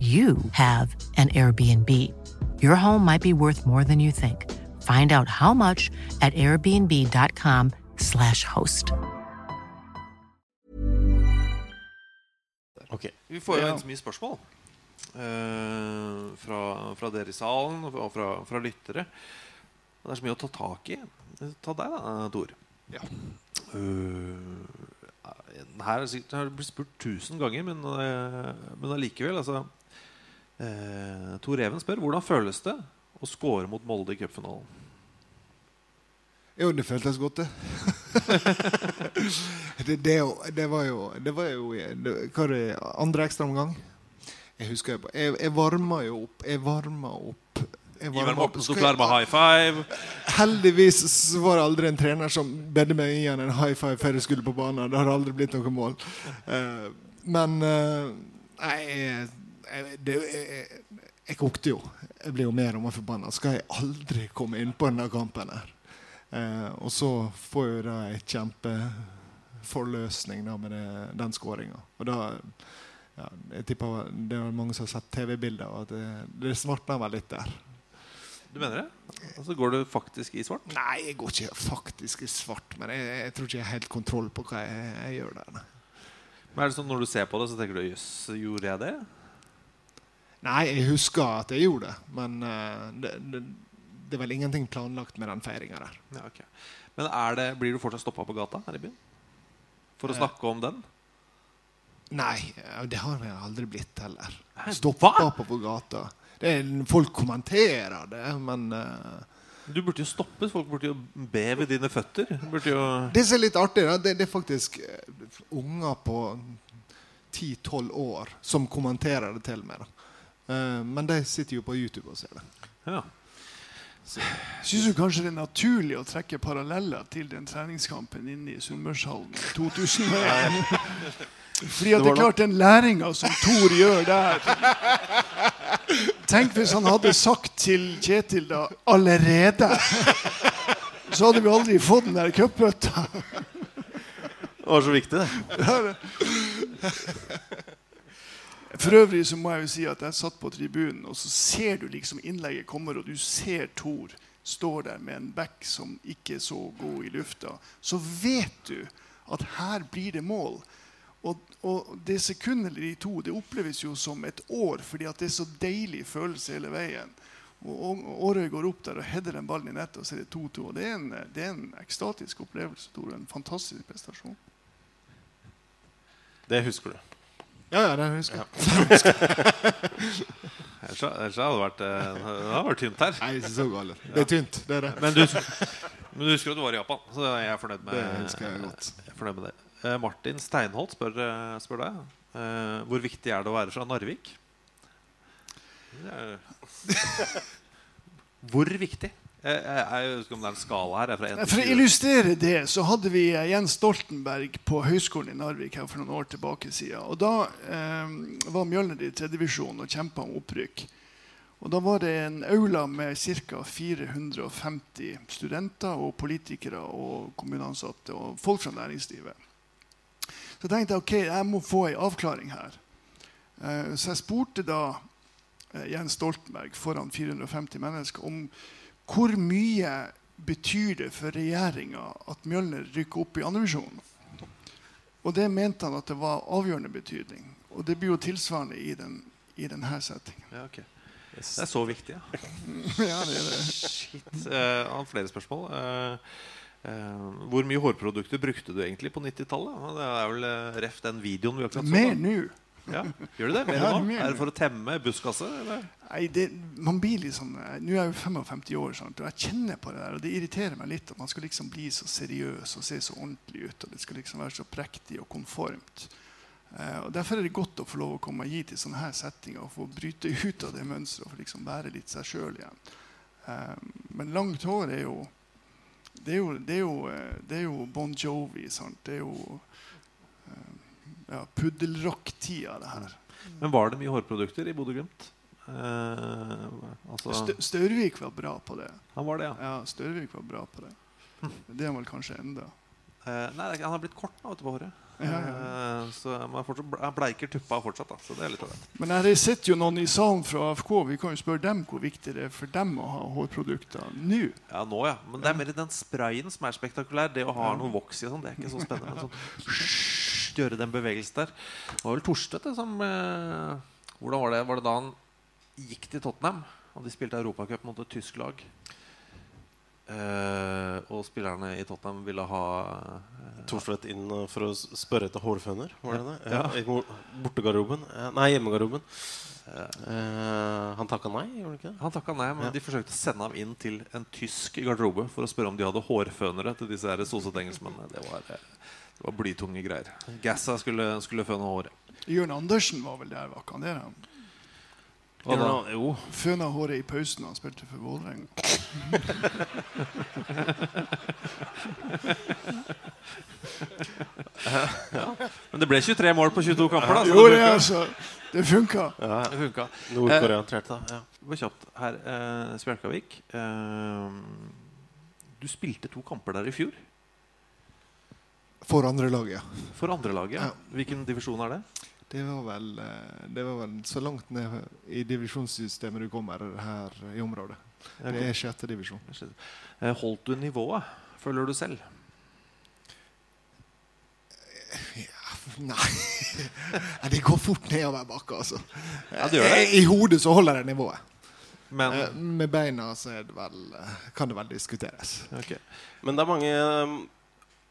you have an Airbnb. Your home might be worth more than you think. Find out how much at airbnb.com/slash host. Ok. Vi får jo så mye spørsmål. uh, fra, fra dere i salen og fra, fra lyttere. Det er så mye å ta tak i. Ta deg, da, Tor. Ja. Uh, her er sikkert, har det blitt spurt tusen ganger, men, uh, men allikevel altså, eh, Tor Even spør hvordan føles det å score mot Molde i cupfinalen. Jo, det føltes godt, det. det, det, det var jo, det var jo det, Hva er det, andre ekstraomgang? Jeg husker jeg, jeg, jeg varma jo opp. Jeg varma opp. Jeg Ivar Morten sto klar med high five. Heldigvis var det aldri en trener som bedde meg igjen en high five før jeg skulle på banen. Det har aldri blitt noe mål. Uh, men uh, jeg, jeg, det, jeg, jeg kokte jo. Jeg ble jo mer og mer forbanna. Skal jeg aldri komme inn på denne kampen her? Eh, og så får jo da ei kjempeforløsning da med det, den skåringa. Og da ja, jeg tipper Det er mange som har sett TV-bilder, og at det, det svartna vel litt der. Du mener det? Altså, går du faktisk i svart? Nei, jeg går ikke faktisk i svart. Men jeg, jeg tror ikke jeg har helt kontroll på hva jeg, jeg gjør der. Men er det sånn Når du ser på det, så tenker du jøss, gjorde jeg det? Nei, jeg husker at jeg gjorde det. Men uh, det, det, det, er vel ingenting planlagt med den feiringa der. Ja, okay. Men det, blir du fortsatt stoppa på gata her i byen? For å snakke om den? Nei, det har vi aldri blitt heller. Stoppa på, på gata. Er, folk kommenterer det, men Du burde jo stoppes. Folk burde jo be ved dine føtter. Det som er litt artig, det, det, er faktisk unger på 10-12 år som kommenterer det til meg. Uh, men de sitter jo på YouTube og ser det. Ja. Syns du kanskje det er naturlig å trekke paralleller til den treningskampen inne i Sunnmørshallen 2001? Fordi at det er klart den læringa som Thor gjør der Tenk hvis han hadde sagt til Kjetil da allerede Så hadde vi aldri fått den der cupbøtta. Det var så viktig, det. For øvrig så må jeg jo si at jeg satt på tribunen, og så ser du liksom innlegget kommer, og du ser Thor står der med en back som ikke er så god i lufta. Så vet du at her blir det mål. Og, og, det sekundet eller de to det oppleves jo som et år, fordi at det er så deilig følelse hele veien. Og Årøy går opp der og header den ballen i nettet, og så er det 2-2. Det, det, er en ekstatisk opplevelse. Tor. En fantastisk prestasjon. Det husker du? Ja, ja, det husker jeg. Ellers hadde det vært, eh, det hadde vært tynt her. Nei, ikke så galt. Det er tynt. det er det. Men du, men du husker at du var i Japan, så jeg er fornøyd med, det jeg godt. Jeg er fornøyd med det. Eh, Martin Steinholt spør, eh, spør deg hvor viktig er det å være fra Narvik. Hvor viktig? Jeg, jeg, husker om det er en skala her. For å illustrere det, så hadde vi Jens Stoltenberg på Høgskolen i Narvik her for noen år tilbake siden. Og da eh, var Mjølner i tredjevisjon og kjempa om opprykk. Og Da var det en aula med ca. 450 studenter og politikere og kommuneansatte og folk fra næringslivet. Så tenkte jeg ok, jeg må få en avklaring her. Eh, så jeg spurte da uh, Jens Stoltenberg foran 450 mennesker om hvor mye betyr det for regjeringa at Mjølner rykker opp i andrevisjonen. Og det mente han at det var avgjørende betydning. Og det blir jo tilsvarende i, den, i denne settingen. Ja, okay. Det er så viktig, ja. ja det er det. Shit. Uh, han har flere spørsmål. Uh, Uh, hvor mye hårprodukter brukte du egentlig på 90-tallet? Det er vel uh, ref den videoen vi akkurat så. Mer nå. Ja, Gjør du det? Mer ja, nå? Er det for å temme buskaset? Nei, det, man blir liksom Nå er jeg jo 55 år, sant? og jeg kjenner på det der. Og det irriterer meg litt at man skal liksom bli så seriøs og se så ordentlig ut. Og det skal liksom være så prektig og konformt. Eh, og Derfor er det godt å få lov å komme og gi til sånne her settinger og få bryte ut av det mønsteret og få liksom være litt seg sjøl igjen. men langt hår er jo det er jo, det er jo, eh, det er jo Bon Jovi. Sant? Det er jo ja, puddelrock-tida, det her. Men var det mye hårprodukter i Bodø-Glimt? Eh, altså... Størvik var bra på det. Han var det, ja. ja Størvik var bra på det. Det er han vel kanskje enda. Eh, nei, han har blitt kort nå på håret. Uh, så jeg bleiker tuppa fortsatt. Da, så det er litt ålreit. Men her sitter jo noen i salen fra AFK. Vi kan jo spørre dem hvor viktig det er for dem å ha hårprodukter nå. Ja, nå ja. Men det er mer den sprayen som er spektakulær. Det å ha noe voks i og sånn, det er ikke så spennende. Sånn, gjøre den bevegelsen der. Det var vel Torstvedt som uh, Hvordan var det? Var det da han gikk til Tottenham, og de spilte Europacup mot et tysk lag? Eh, og spillerne i Tottenham ville ha uh, Thorstvedt inn uh, for å spørre etter hårføner? Var det det? Ja. I bortegarderoben? Eh, Nei, hjemmegarderoben. Eh, han takka nei, gjorde han ikke det? Han takka nei, men Ja. de forsøkte å sende ham inn til en tysk garderobe for å spørre om de hadde hårfønere til disse sosete engelskmennene. Det var, eh, det var blytunge greier. Gassa skulle, skulle føne håret. Jørn Andersen var vel der, var ikke han det? Hva da? Jo. Føna håret i pausen da han spilte for Vålerenga. ja. Men det ble 23 mål på 22 kamper, da. så Jo, det, altså, det funka. Ja, det funka. Nord-Korea trente, ja. Bare kjapt her. Eh, Spjelkavik. Eh, du spilte to kamper der i fjor. For andre laget, ja. For andrelaget. Ja. Hvilken divisjon er det? Det var, vel, eh, det var vel så langt ned i divisjonssystemet du kommer her i området. Det er sjette divisjon. Eh, Holdt du nivået, føler du selv? Nei. Nei, Det går fort nedover bakka, altså. Ja, det gjør det. I, hodet så holder jeg nivået. Men Eh, Med beina så er det vel, eh, kan det vel diskuteres. Men det er mange,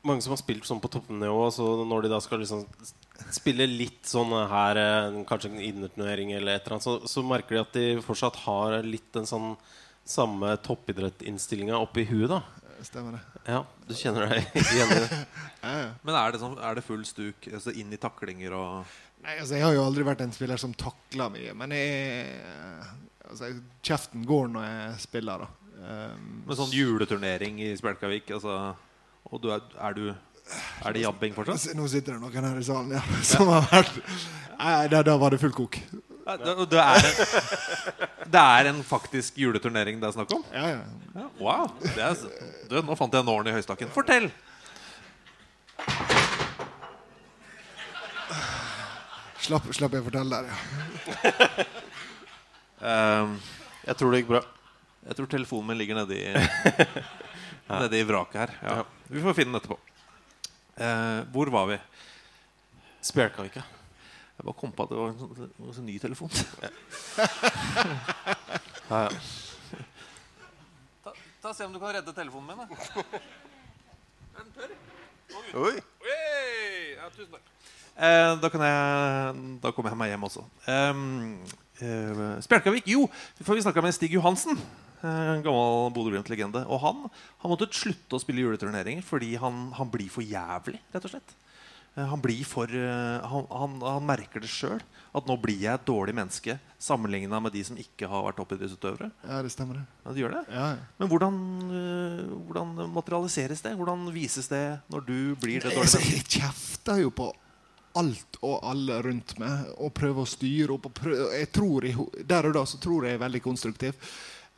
mange som har spilt sånn på toppnivå. Så når de da skal liksom spille litt sånn her, eh, kanskje en innerturnering eller et eller annet, så, så merker de at de fortsatt har litt den sånn samme toppidrettinnstillinga oppi huet. da Stemmer det. Ja, du kjenner deg igjen i det? Men er det, sånn, er det full stuk altså inn i taklinger og Nei, altså Jeg har jo aldri vært en spiller som takler mye, men jeg, altså, kjeften går når jeg spiller. da um, Med sånn juleturnering i Spjelkavik? Altså, og du er, er du Er det jabbing fortsatt? Nå sitter det noen her i salen ja, som har vært Nei, da, var det full kok. Det, det, er en, det er en faktisk juleturnering det er snakk om? Ja, ja. Ja, wow. Det er, du, nå fant jeg nålen i høystakken. Fortell! Slapp, slapp jeg fortelle der, ja. Um, jeg tror det gikk bra. Jeg tror telefonen min ligger nedi Nedi i vraket her. Ja. Vi får finne den etterpå. Eh, hvor var vi? Spjelkavik, ikke. Jeg bare kom på at det var en sånn, det var en sånn ny telefon. Ja, ja. Ta, ta Se om du kan redde telefonen min. Da. Den tør. Oi. Ja, tusen takk. Eh, da, kan jeg, da kommer jeg meg hjem også. Eh, eh, Spjelkavik, jo, for vi snakka med Stig Johansen. Eh, En gammel Bodø-Glimt-legende. Og han, har måtte slutte å spille juleturneringer fordi han, han blir for jævlig, rett og slett. Eh, Han blir for eh, Han, han, han merker det sjøl. At nå blir jeg et dårlig menneske sammenligna med de som ikke har vært toppidrettsutøvere. Ja, det stemmer. det. Ja, det gjør det? Ja, ja. Men hvordan, hvordan materialiseres det? Hvordan vises det når du blir det dårlige mennesket? jeg kjefter jo på alt og alle rundt meg og prøver å styre opp. Og prøver, jeg tror jeg, der og da så tror jeg er veldig konstruktiv.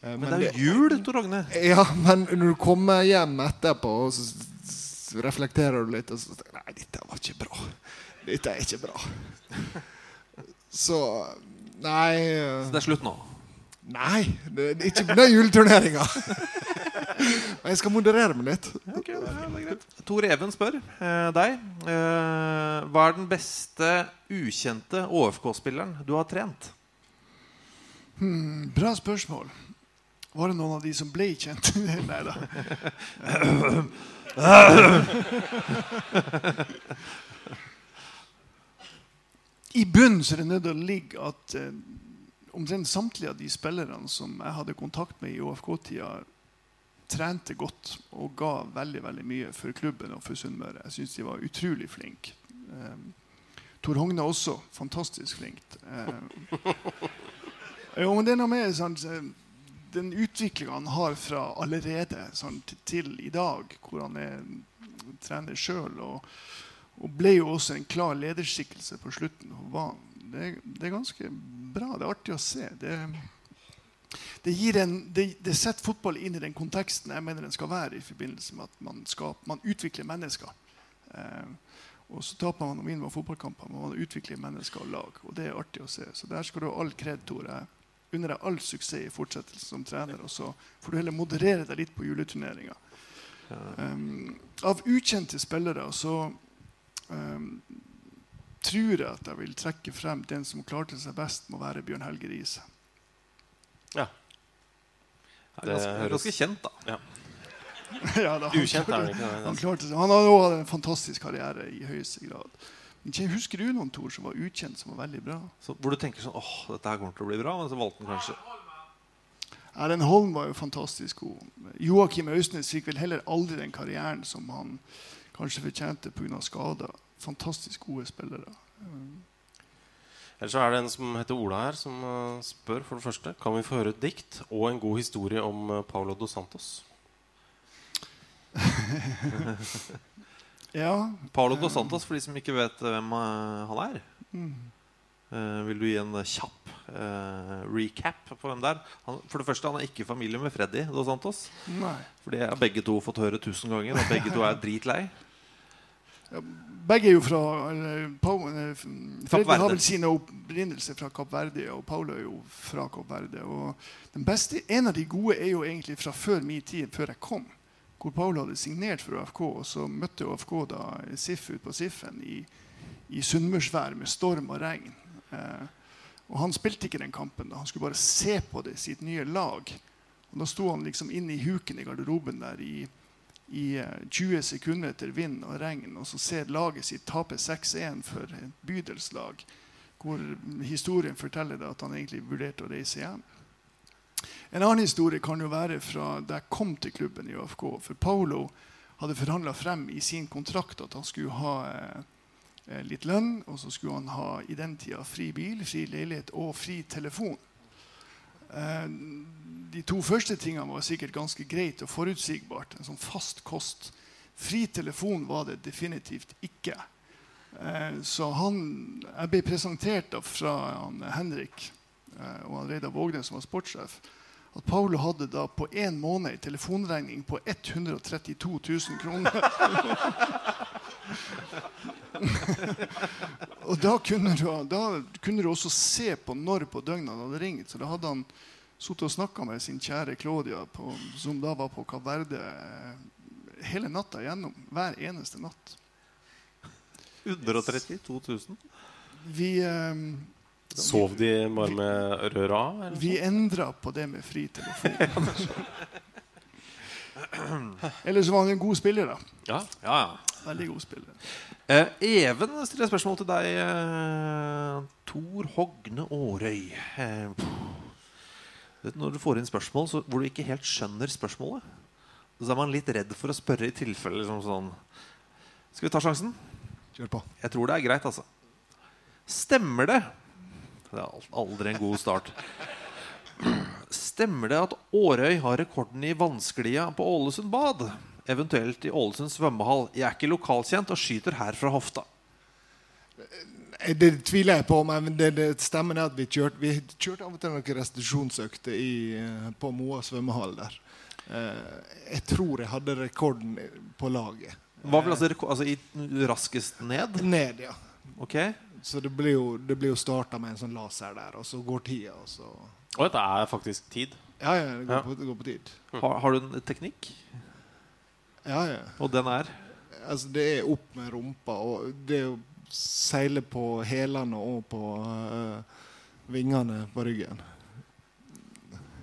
Eh, Men det er jo jul, Tor Agne. Ja, men når du kommer hjem etterpå, og så reflekterer du litt, og så tenker Nei, dette var ikke bra. Dette er ikke bra. Så Nei eh, Så det er slutt nå? Nei, det er ikke den juleturneringa. Men jeg skal moderere meg litt. Okay, ja. Tor Even spør eh, deg eh, Hva er den beste ukjente ÅFK-spilleren du har trent? Hmm, bra spørsmål. Var det noen av de som ble kjent? Nei da. I bunnen så er det nødt til å ligge at eh, omtrent samtlige av de spillerne som jeg hadde kontakt med i OFK-tida, trente godt og ga veldig veldig mye for klubben og for Sunnmøre. Jeg syns de var utrolig flinke. Eh, Tor Hogne også. Fantastisk flink. Eh, jo, men det er noe med sant, den utviklinga han har fra allerede sånn, til i dag, hvor han er trener sjøl, og, og ble jo også en klar lederskikkelse på slutten. av det, det er ganske bra. Det er artig å se. Det, det, en, det, setter fotball inn i den konteksten jeg mener den skal være i forbindelse med at man, skal, man utvikler mennesker. Eh, og så taper man og vinner man fotballkamper, men man utvikler mennesker og lag. Og det er artig å se. Så der skal du ha all kred, Tor. Unner deg all suksess i fortsettelsen som trener. Og så får du heller moderere deg litt på juleturneringa. Um, av ukjente spillere så um, tror jeg at jeg vil trekke frem den som klarte seg best, må være Bjørn Helge Riise. Ja. Det er ganske, ganske kjent, da. Ja. Ja, da, han Ukjent er han ikke. Han, klarte han har hatt en fantastisk karriere i høyeste grad. Men Husker du noen Tor, som var ukjent, som var veldig bra? Så, hvor du tenker sånn åh, dette her kommer til å bli bra, men så valgte han kanskje Erlend Holm var jo fantastisk god. Joakim Austnes fikk vel heller aldri den karrieren som han kanskje fortjente pga. skader. Fantastisk gode spillere. Um, Ellers så er det en som heter Ola her, som eh, spør for det første Kan vi få høre et dikt og en god historie om eh, Paulo dos Santos. Ja. Paulo dos Santos, for de som ikke vet eh, hvem eh, han er. Mm. Uh, vil du gi en kjapp uh, recap på hvem det er? Han, for det første, han er ikke i familie med Freddy dos Santos. Nei. For det har begge to fått høre tusen ganger, og begge to er dritlei. Begge er jo fra eller, Paul, Freddy har vel sine opprinnelser fra Kapp Verde, og Paolo er jo fra Kapp Verde. Og den beste, en av de gode er jo egentlig fra før min tid, før jeg kom. Hvor Paul hadde signert for AFK. og så møtte AFK da SIF ut på SIF-en i, i sunnmørsvær med storm og regn. Eh, og han spilte ikke den kampen. da, Han skulle bare se på det, sitt nye lag. Og Da sto han liksom inn i huken i garderoben der i, i eh, 20 sekunder etter vind og regn, og så ser laget sitt tape 6-1 for et bydelslag. Hvor historien forteller det at han egentlig vurderte å reise hjem. En annen historie kan jo være fra da jeg kom til klubben i ØFK. For Paulo hadde forhandla frem i sin kontrakt at han skulle ha eh, litt lønn, og så skulle han ha i den tida fri bil, fri leilighet og fri telefon. Eh, de to første tingene var sikkert ganske greit og forutsigbart. En sånn fast kost. Fri telefon var det definitivt ikke. Eh, så han Jeg ble presentert da fra han Henrik eh, og han Reidar Vågnes, som var sportssjef, at Paulo hadde da på én måned en telefonregning på 132 000 kroner. og da kunne, du, da kunne du også se på når på døgnet han hadde ringt. Så da hadde han sittet og snakka med sin kjære Claudia, på, som da var på Kaverde eh, hele natta igjennom. Hver eneste natt. 132 000. Vi, eh, Sov de bare med røret av? eller vi endra på det med fri telefon. Ellers var han en god spiller, da. Ja. Ja, ja. Veldig god spiller. Eh, Even stiller spørsmål til deg, eh, Tor Hogne Aarøy. Eh, når du får inn spørsmål så, hvor du ikke helt skjønner spørsmålet, så er man litt redd for å spørre i tilfelle liksom sånn Skal vi ta sjansen? Kjør på. Jeg tror det er greit, altså. Stemmer det Det er aldri en god start. Stemmer det at Årøy har rekorden i vannsklia på Ålesund bad? Eventuelt i Ålesund svømmehall. Jeg er ikke lokalkjent og skyter her fra hofta. Eh, Det tviler jeg på, men det, det stemmer at vi kjørte, vi kjørte av og til noen restitusjonsøkter eh, på Moa svømmehall der. Eh, Jeg tror jeg hadde rekorden på laget. Hva vil altså, altså i raskest ned? Ned, ja. Ok Så det blir jo, det blir jo starta med en sånn laser der, og så går tida, og så Og dette er faktisk tid. Ja, ja, det går, Ja. På, det går på tid. Har, har du en teknikk? Ja, ja. Og den er? Altså, det er opp med rumpa, og det er å seile på hælene og på uh, vingene på ryggen.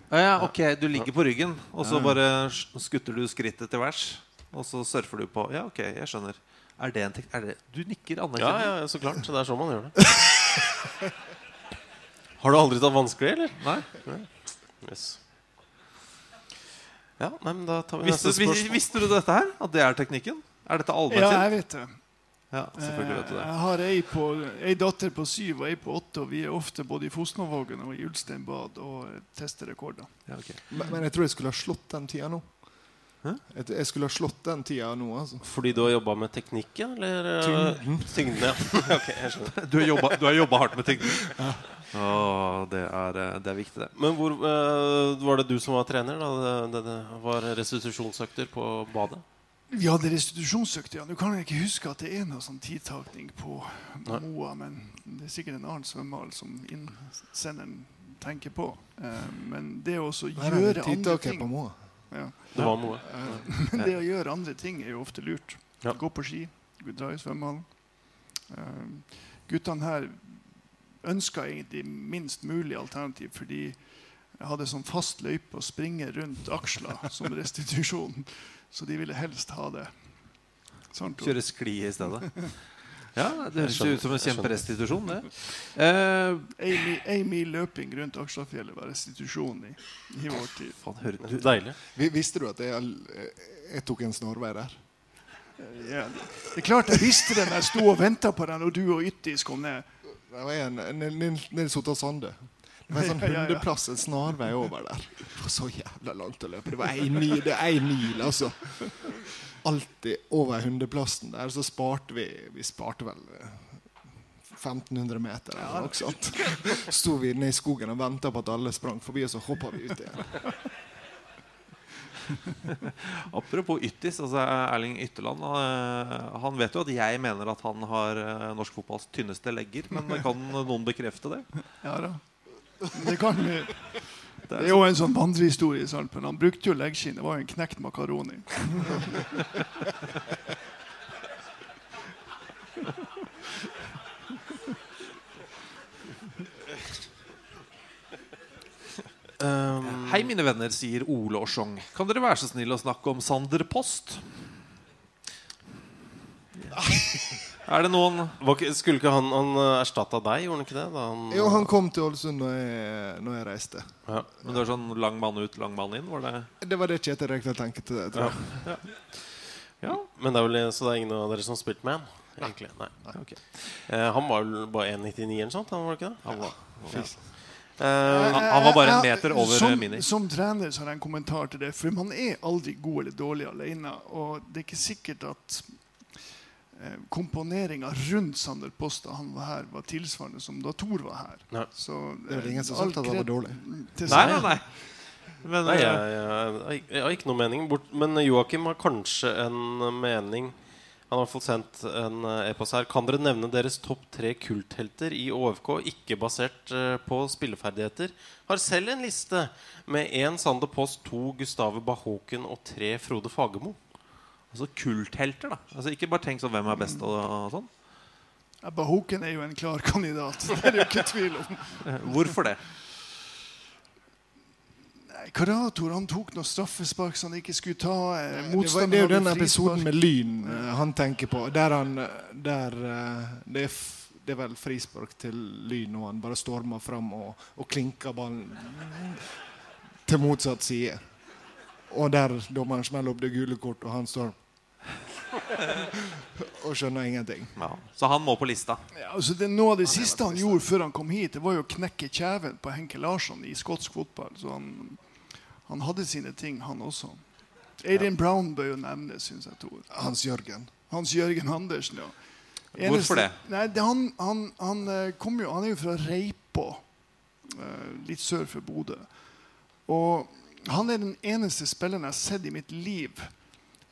Ja, ja, ok, Du ligger på ryggen, og så bare skutter du skrittet til værs. Og så surfer du på Ja, ok, jeg skjønner. Er det en er det Du nikker Ja, anerkjennende. ja, ja, så klart. Det er sånn man gjør det. Har du aldri tatt vanskelig, eller? Nei. Yes. Ja, nei, men da tar vi Visste, neste spørsmål. visste du dette her? At det er teknikken? Er dette Ja, jeg vet det. Ja, selvfølgelig vet du Eh, det. Jeg har ei, på, ei datter på syv og ei på åtte, og vi er ofte både i Fosnavågen og i Ulsteinbad og tester rekorder. Ja, okay. Men, men jeg tror jeg skulle ha slått den tida nå. Jeg, jeg skulle ha slått den tida nå, altså. Fordi du har jobba med teknikken, eller? eh, Tyngden. Tyngden, ja. okay. Du har jobba- du har jobba hardt med tyngden? Ja. Oh, det, er, eh, det er viktig, det. Men hvor uh, var det du som var trener da det, det, det var restitusjonsøkter på badet? Vi hadde restitusjonsøkter. Ja. Nå kan jeg ikke huske at det er noe sånn tidtakning på Nei. Moa, men det er sikkert en annen svømmehall som innsenderen tenker på. Uh, men det å også gjøre andre ting på Moa. Ja. Det var noe. Eh, Men det å gjøre andre ting er jo ofte lurt. Ja. Gå på ski, dra i svømmehallen. Uh, guttene her ønska egentlig minst mulig alternativ, fordi jeg hadde sånn fast løype å springe rundt aksla som restitusjon. Så de ville helst ha det. Sånn, Kjøre skli i stedet. Ja, Det høres jo ut som en kjemperestitusjon, det. Uh, Amy, Amy, løping rundt Aksjafjellet var restitusjon i, i vår tid. Deilig. Visste du at jeg, jeg tok en snarvei der? Ja, det er klart jeg visste det når jeg sto og venta på deg når du og Yttis kom ned. Det var en, Nils Otta Sande. Det var en sånn hundeplass, en snarvei over der. Det var så jævla langt å løpe. Det var én mil, det mil altså. Alltid over hundreplassen der, så sparte vi Vi sparte vel eh, 1500 meter eller noe sånt. Sto vi nede i skogen og venta på at alle sprang forbi, og så hoppa vi ut igjen. Apropos Yttis, altså Erling Ytterland. eh, Han vet jo at jeg mener at han har eh, norsk fotballs tynneste legger. Men kan noen bekrefte det? Ja da. Det kan vi. Det er jo en sånn vandrehistorie. i Men han brukte jo leggskinn. Det var jo en knekt makaroni. Um, Hei, mine venner, sier Ole Orsong. Kan dere være så snill å snakke om Sander Post? Er det noen Skulle ikke han, han erstatta deg, gjorde han ikke det? Da han, Jo, han kom til Ålesund når jeg, når jeg reiste. Ja. Men det var sånn lang mann ut, lang mann inn? Var det Det var det Kjetil Rekdal tenkte til det, tror jeg. Ja. Men det er vel, så det er ingen av dere som har spilt med han? Egentlig, nei. Okay. Eh, han var vel bare 1,99 eller sånt? Han var ikke det? Han var, Ja. Eh, Eh, han var bare en meter over som, Mini. Som trener så har jeg en kommentar til det. For man er aldri god eller dårlig alene. Og det er ikke sikkert at eh, komponeringa rundt Sander Post da han var her, var tilsvarende som da Thor var her. Nei. Så, Det er eh, ingen som har sagt at det var dårlig. Nei, nei, nei. Men, Nei, eh, jeg, jeg, jeg, jeg har ikke noe mening. Bort, men Joakim har kanskje en mening. Han har fått sendt en eh, e-post her. Kan dere nevne deres topp tre kulthelter i ÅFK, ikke basert eh, på spilleferdigheter? Har selv en liste med én Sander Post, to Gustave Bahoken og tre Frode Fagermo. Altså kulthelter, da. Altså Ikke bare tenk sånn hvem er best og, og sånn. Abba Hoken er jo en klar kandidat. Det er det jo ikke tvil om. Hvorfor det? Karator han tok noen straffespark som han ikke skulle ta. eh, Det, var, motstanderen det er jo den episoden med Lyn eh, han tenker på. Der han der, eh, det, er f, det er vel frispark til Lyn, og han bare stormer fram og, og klinker ballen til motsatt side. Og der dommeren smeller opp det gule kortet, og han står og skjønner ingenting. Ja. Så han må på lista. Ja, altså det, noe av det siste han gjorde før han kom hit, det var jo å knekke kjeven på Henke Larsson i skotsk fotball. Så han, han hadde sine ting, han også. Adrian Brown bør jo nevnes, syns jeg. Tor. Hans Jørgen. Hans Jørgen Andersen, ja. Hvorfor det? Nei, det han, han, han, eh, kom jo, han er jo fra Reipå, eh, litt sør for Bodø. Og han er den eneste spilleren jeg har sett i mitt liv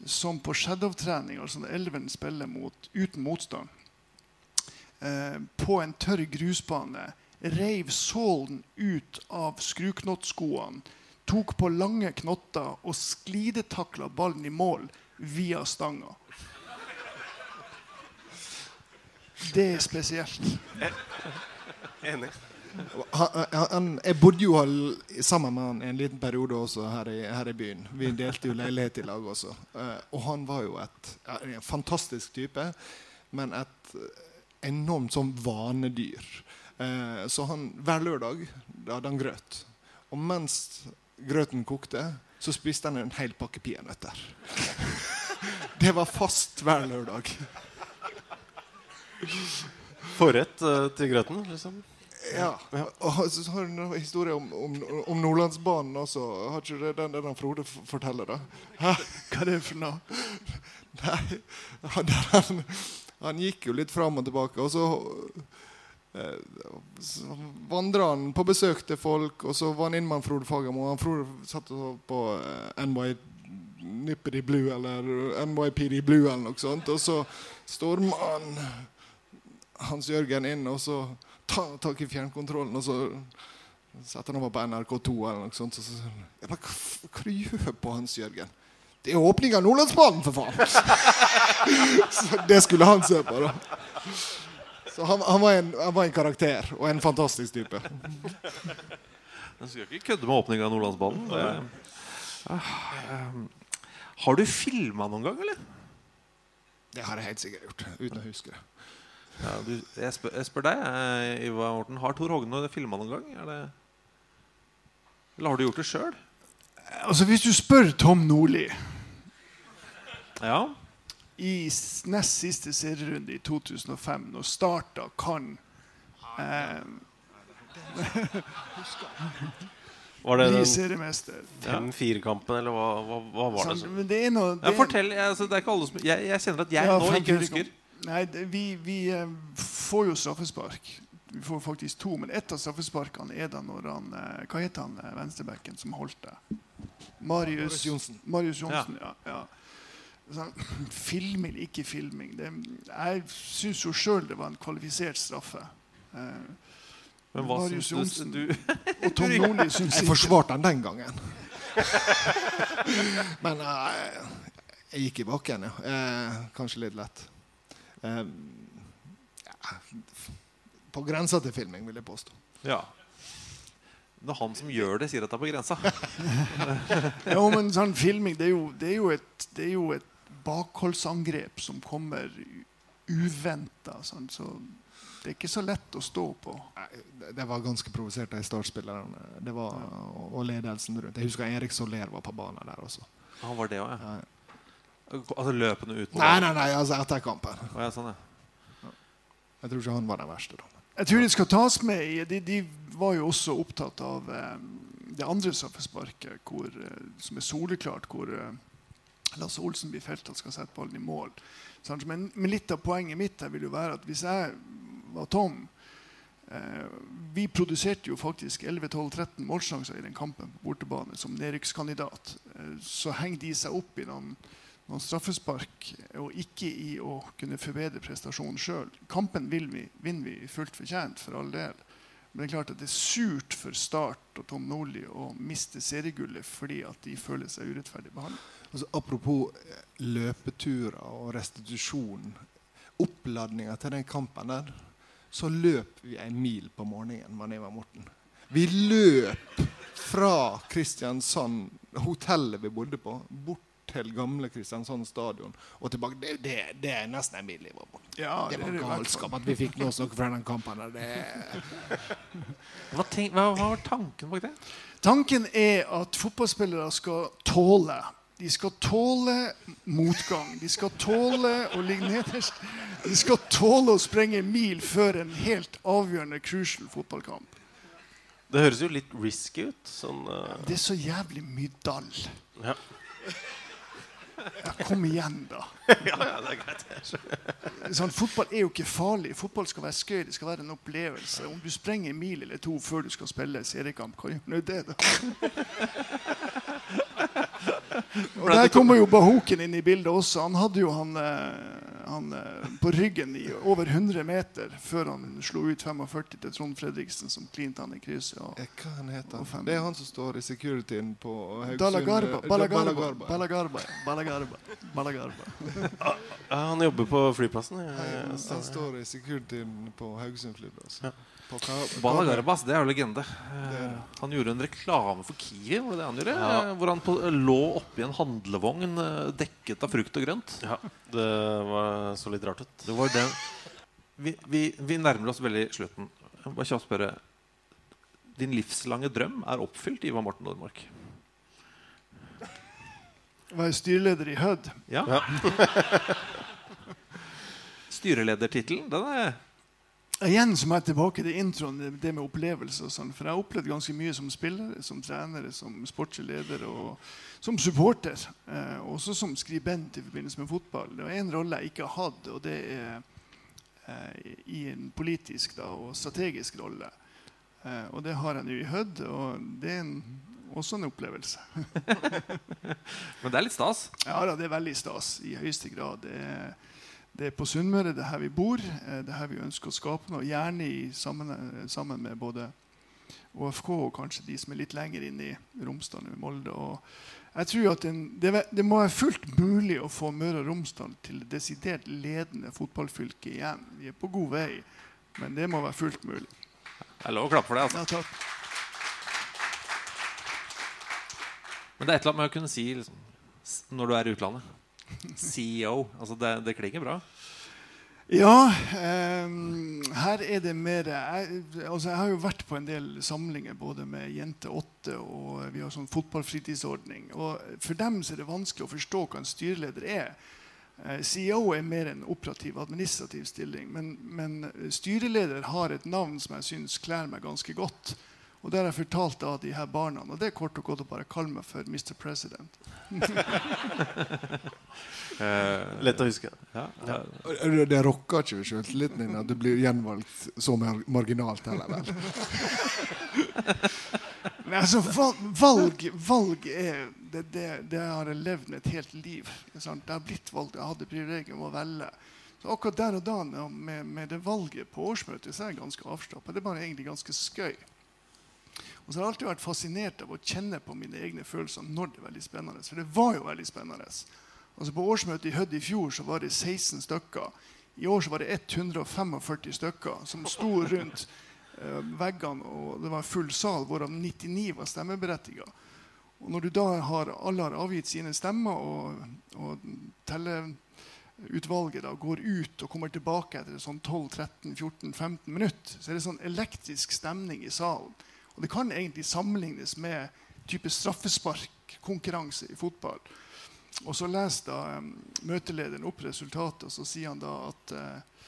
som på shadow-trening, altså når elveren spiller mot, uten motstand, eh, på en tørr grusbane, reiv sålen ut av skruknottskoene, tok på lange knotter og sklidetakla ballen i mål via stanga. Det er spesielt. Enig. Han, han, jeg bodde jo sammen med han en liten periode også her i, her i byen. Vi delte jo leilighet i lag også. Eh, og han var jo et, en fantastisk type, men et eh, enormt sånn vanedyr. Eh, så han, hver lørdag da hadde han grøt. Og mens grøten kokte, så spiste han en hel pakke peanøtter. Det var fast hver lørdag. Forrett til grøten, liksom. Ja. Og så har du en historie om, om, om Nordlandsbanen også. Har ikke det den, den Frode forteller, da? Hæ? Hva er det for noe? Nei, han, han, gikk jo litt fram og tilbake, og så, eh, så vandra han på besøk til folk, og så var han inn med han Frode Fagermo. Han Frode satt på eh, NY Nippity Blue eller NYPD Blue eller noe sånt, og så storma han Hans Jørgen inn, og så han tak i fjernkontrollen, og så setter han over på NRK2 eller noe sånt. Og så sier han hva, hva du gjør på Hans Jørgen? Det er åpning av Nordlandsbanen, for faen! så det skulle han se på, da. Så han, han, var en, han var en karakter, og en fantastisk type. Den skal ikke kødde med åpninga av Nordlandsbanen. Det- Ah, ehm, har du filma noen gang, eller? Det har jeg helt sikkert gjort, uten å huske det. Ja, du, jeg, spør, jeg spør deg, eh, Ivar Morten. Har Tor Hogne filma noen gang? Er det, eller har du gjort det sjøl? Altså, hvis du spør Tom Nordli Ja. i nest siste serierunde i 2005, når Starta kan eh, Var det den seriemester. 5-4-kampen, eller hva, hva, hva var det? Så? men det er noe Ja, fortell. jeg- Altså, det er ikke alle som, jeg, jeg kjenner at jeg Ja, nå ikke husker. Nei, vi, vi eh, får jo straffespark. Vi får faktisk to, men ett av straffesparkene er da når han eh, Hva heter han eh, venstrebacken som holdt det? Marius Johnsen. Marius Johnsen, ja. ja. Sånn, filming, ikke filming. Det, jeg syns jo sjøl det var en kvalifisert straffe. Eh, Men hva Marius syns du- Johnsen du- og Tom Nordli syns Jeg forsvarte han den gangen. Men eh, jeg gikk i bakken, ja. Eh, kanskje litt lett. Eh, på grensa til filming, vil jeg påstå. Ja. Når han som gjør det, sier at det er på grensa. Jo, men sånn filming Det er jo, det er jo, et, det er jo et bakholdsangrep som kommer uventa. Sånn, så det er ikke så lett å stå på. Det- Det var ganske provosert av startspillerne Det var, og ledelsen rundt. Jeg husker Erik Soler var på banen der også. Han var det også, ja. Altså løpende ut Nei, nei, nei, altså etter kampen. Oh, ja, sånn, ja. Jeg tror ikke han var den verste. da Jeg tror de skal tas med i De, de var jo også opptatt av eh, det andre straffesparket, eh, som er soleklart, hvor eh, Lasse Olsen blir felt og skal sette ballen i mål. Men, men litt av poenget mitt her vil jo være at hvis jeg var Tom eh, Vi produserte jo faktisk 11-12-13 målsjanser i den kampen på bortebane som nedrykkskandidat. Eh, så henger de seg opp i noen noen straffespark, og ikke i å kunne forbedre prestasjonen sjøl. Kampen vi, vinner vi fullt fortjent, for all del. Men det er klart at det er surt for Start og Tom Nordli å miste seriegullet fordi at de føler seg urettferdig behandlet. Altså, apropos eh, løpeturer og restitusjon. Oppladninga til den kampen der, så løp vi en mil på morgenen med Eva Morten. Vi løp fra Kristiansand, hotellet vi bodde på, bort til gamle Kristiansand stadion og tilbake. Det, det, det er nesten en mil. Eva Morten. Ja, det det var det galskap at vi fikk med oss noe fra den kampen. Det, Hva, tenk, hva, hva var tanken bak det? Tanken er at fotballspillere skal tåle. De skal tåle motgang. De skal tåle å ligge nederst. De skal tåle å sprenge en mil før en helt avgjørende crucial fotballkamp. Det høres jo litt risky ut. Sånn, uh... Det er så jævlig mye dall. ja. Ja, kom igjen, da. ja, ja, det er greit. Sånn, fotball er jo ikke farlig. Fotball skal være skøy. Det skal være en opplevelse. Om du sprenger en mil eller to før du skal spille seriekamp, hva gjør nå det, da? Og Der kommer jo Bahoken inn i bildet også. Han hadde jo han, eh, han eh, på ryggen i over 100 meter før han slo ut 45 til Trond Fredriksen, som klinte han i krysset. Og, hva han heter han? Det er han som står i securityen på Haugesund. Dalagarba. eh, Balagarba. Balagarba. Balagarba. Balagarba. Balagarba. Han jobber på flyplassen. Han, Jeg, han står i securityen på Haugesund flyplass. På Ka- Bala Garbas, det er jo legende. Eh, Han gjorde en reklame for Kiwi, var det det han gjorde? Ja. Eh, Hvor han på, lå oppi en handlevogn eh, dekket av frukt og grønt. ja, det var, så litt rart ut. Det var den. Vi, vi, vi nærmer oss veldig slutten. Bare kjapt spørre Din livslange drøm er oppfylt, Ivar Morten Nordmark? Var styreleder i Hødd. Ja. Styreledertittelen, den er Igjen som er tilbake til introen, det- det med opplevelser. og sånn, For jeg har opplevd ganske mye som spiller, som trener, som sportslig leder og som supporter. Eh, også som skribent i forbindelse med fotball. Det er én rolle jeg ikke har hatt, og det er eh, i en politisk da, og strategisk rolle. Eh, og det har jeg nå i Hødd, og det er en, også en opplevelse. Men det er litt stas. Ja da, det er veldig stas i høyeste grad. Det er, det er på Sunnmøre, det er her vi bor. eh, Det er her vi ønsker å skape noe. Gjerne i sammen, sammen med både ÅFK og kanskje de som er litt lenger inn i Romsdal og Molde. Og jeg tror at den, det, det, må være fullt mulig å få Møre og Romsdal til det desidert ledende fotballfylket igjen. Vi er på god vei, men det må være fullt mulig. Det er lov å klappe for det. altså. Ja, takk. Men det er et eller annet med å kunne si liksom, når du er i utlandet CEO. Altså det, det klinger bra. Ja, ehm, her er det mer jeg, altså jeg har jo vært på en del samlinger både med Jente 8 og vi har sånn fotballfritidsordning. Og for dem så er det vanskelig å forstå hva en styreleder er. Eh, CEO er mer en operativ, administrativ stilling. Men, men styreleder har et navn som jeg syns kler meg ganske godt. Og det har jeg fortalt av de her barna. Og det er kort og godt å bare kalle meg for Mr. President. Lett å huske. Ja, Ja. Det- Det rokker ikke ved selvtilliten din at du blir gjenvalgt så mar- marginalt heller, vel? Men altså, valg, valg er det, det, det har jeg levd med et helt liv. sant? Det har blitt valgt. Jeg hadde privilegium å velge. Så akkurat der og da med, med det valget på årsmøtet så er jeg ganske avslappa. Det er bare egentlig ganske skøy. Og så har jeg alltid vært fascinert av å kjenne på mine egne følelser når det er veldig spennende. For det var jo veldig spennende. Altså På årsmøtet i Hødd i fjor så var det 16 stykker. I år så var det 145 stykker som sto rundt eh, veggene, og det var full sal, hvorav 99 var stemmeberettiga. Og når du da har, alle har avgitt sine stemmer, og, og telleutvalget da går ut og kommer tilbake etter sånn 12-13-14-15 minutter, så er det sånn elektrisk stemning i salen. Og det kan egentlig sammenlignes med type straffesparkkonkurranse i fotball. Og så leser da um, møtelederen opp resultatet, og så sier han da at uh,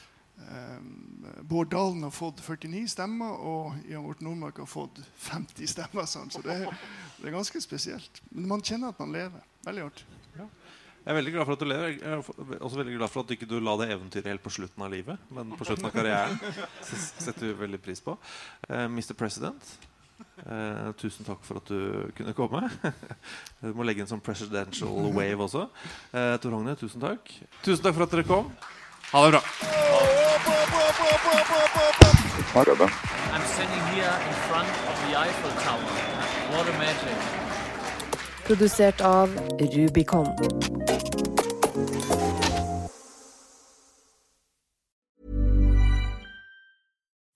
um, Bård Dalen har fått 49 stemmer, og Jan Morten Nordmark har fått 50 stemmer. Sånn. Så det er, det er ganske spesielt. Men man kjenner at man lever. Veldig artig. Jeg er veldig glad for at du lever. Jeg er også veldig glad for at du ikke la det eventyret helt på slutten av livet, men på slutten av karrieren. Setter vi veldig pris på. Uh, Mr. President, eh, tusen takk for at du kunne komme. Du må legge en sånn presidential wave også. Eh, Tor Hogne, tusen takk. Tusen takk for at dere kom. Ha det bra. I'm standing here in front of the Eiffel Tower. What a magic. Produsert av Rubicon.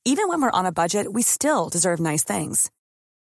Even when we're on a budget, we still deserve nice things.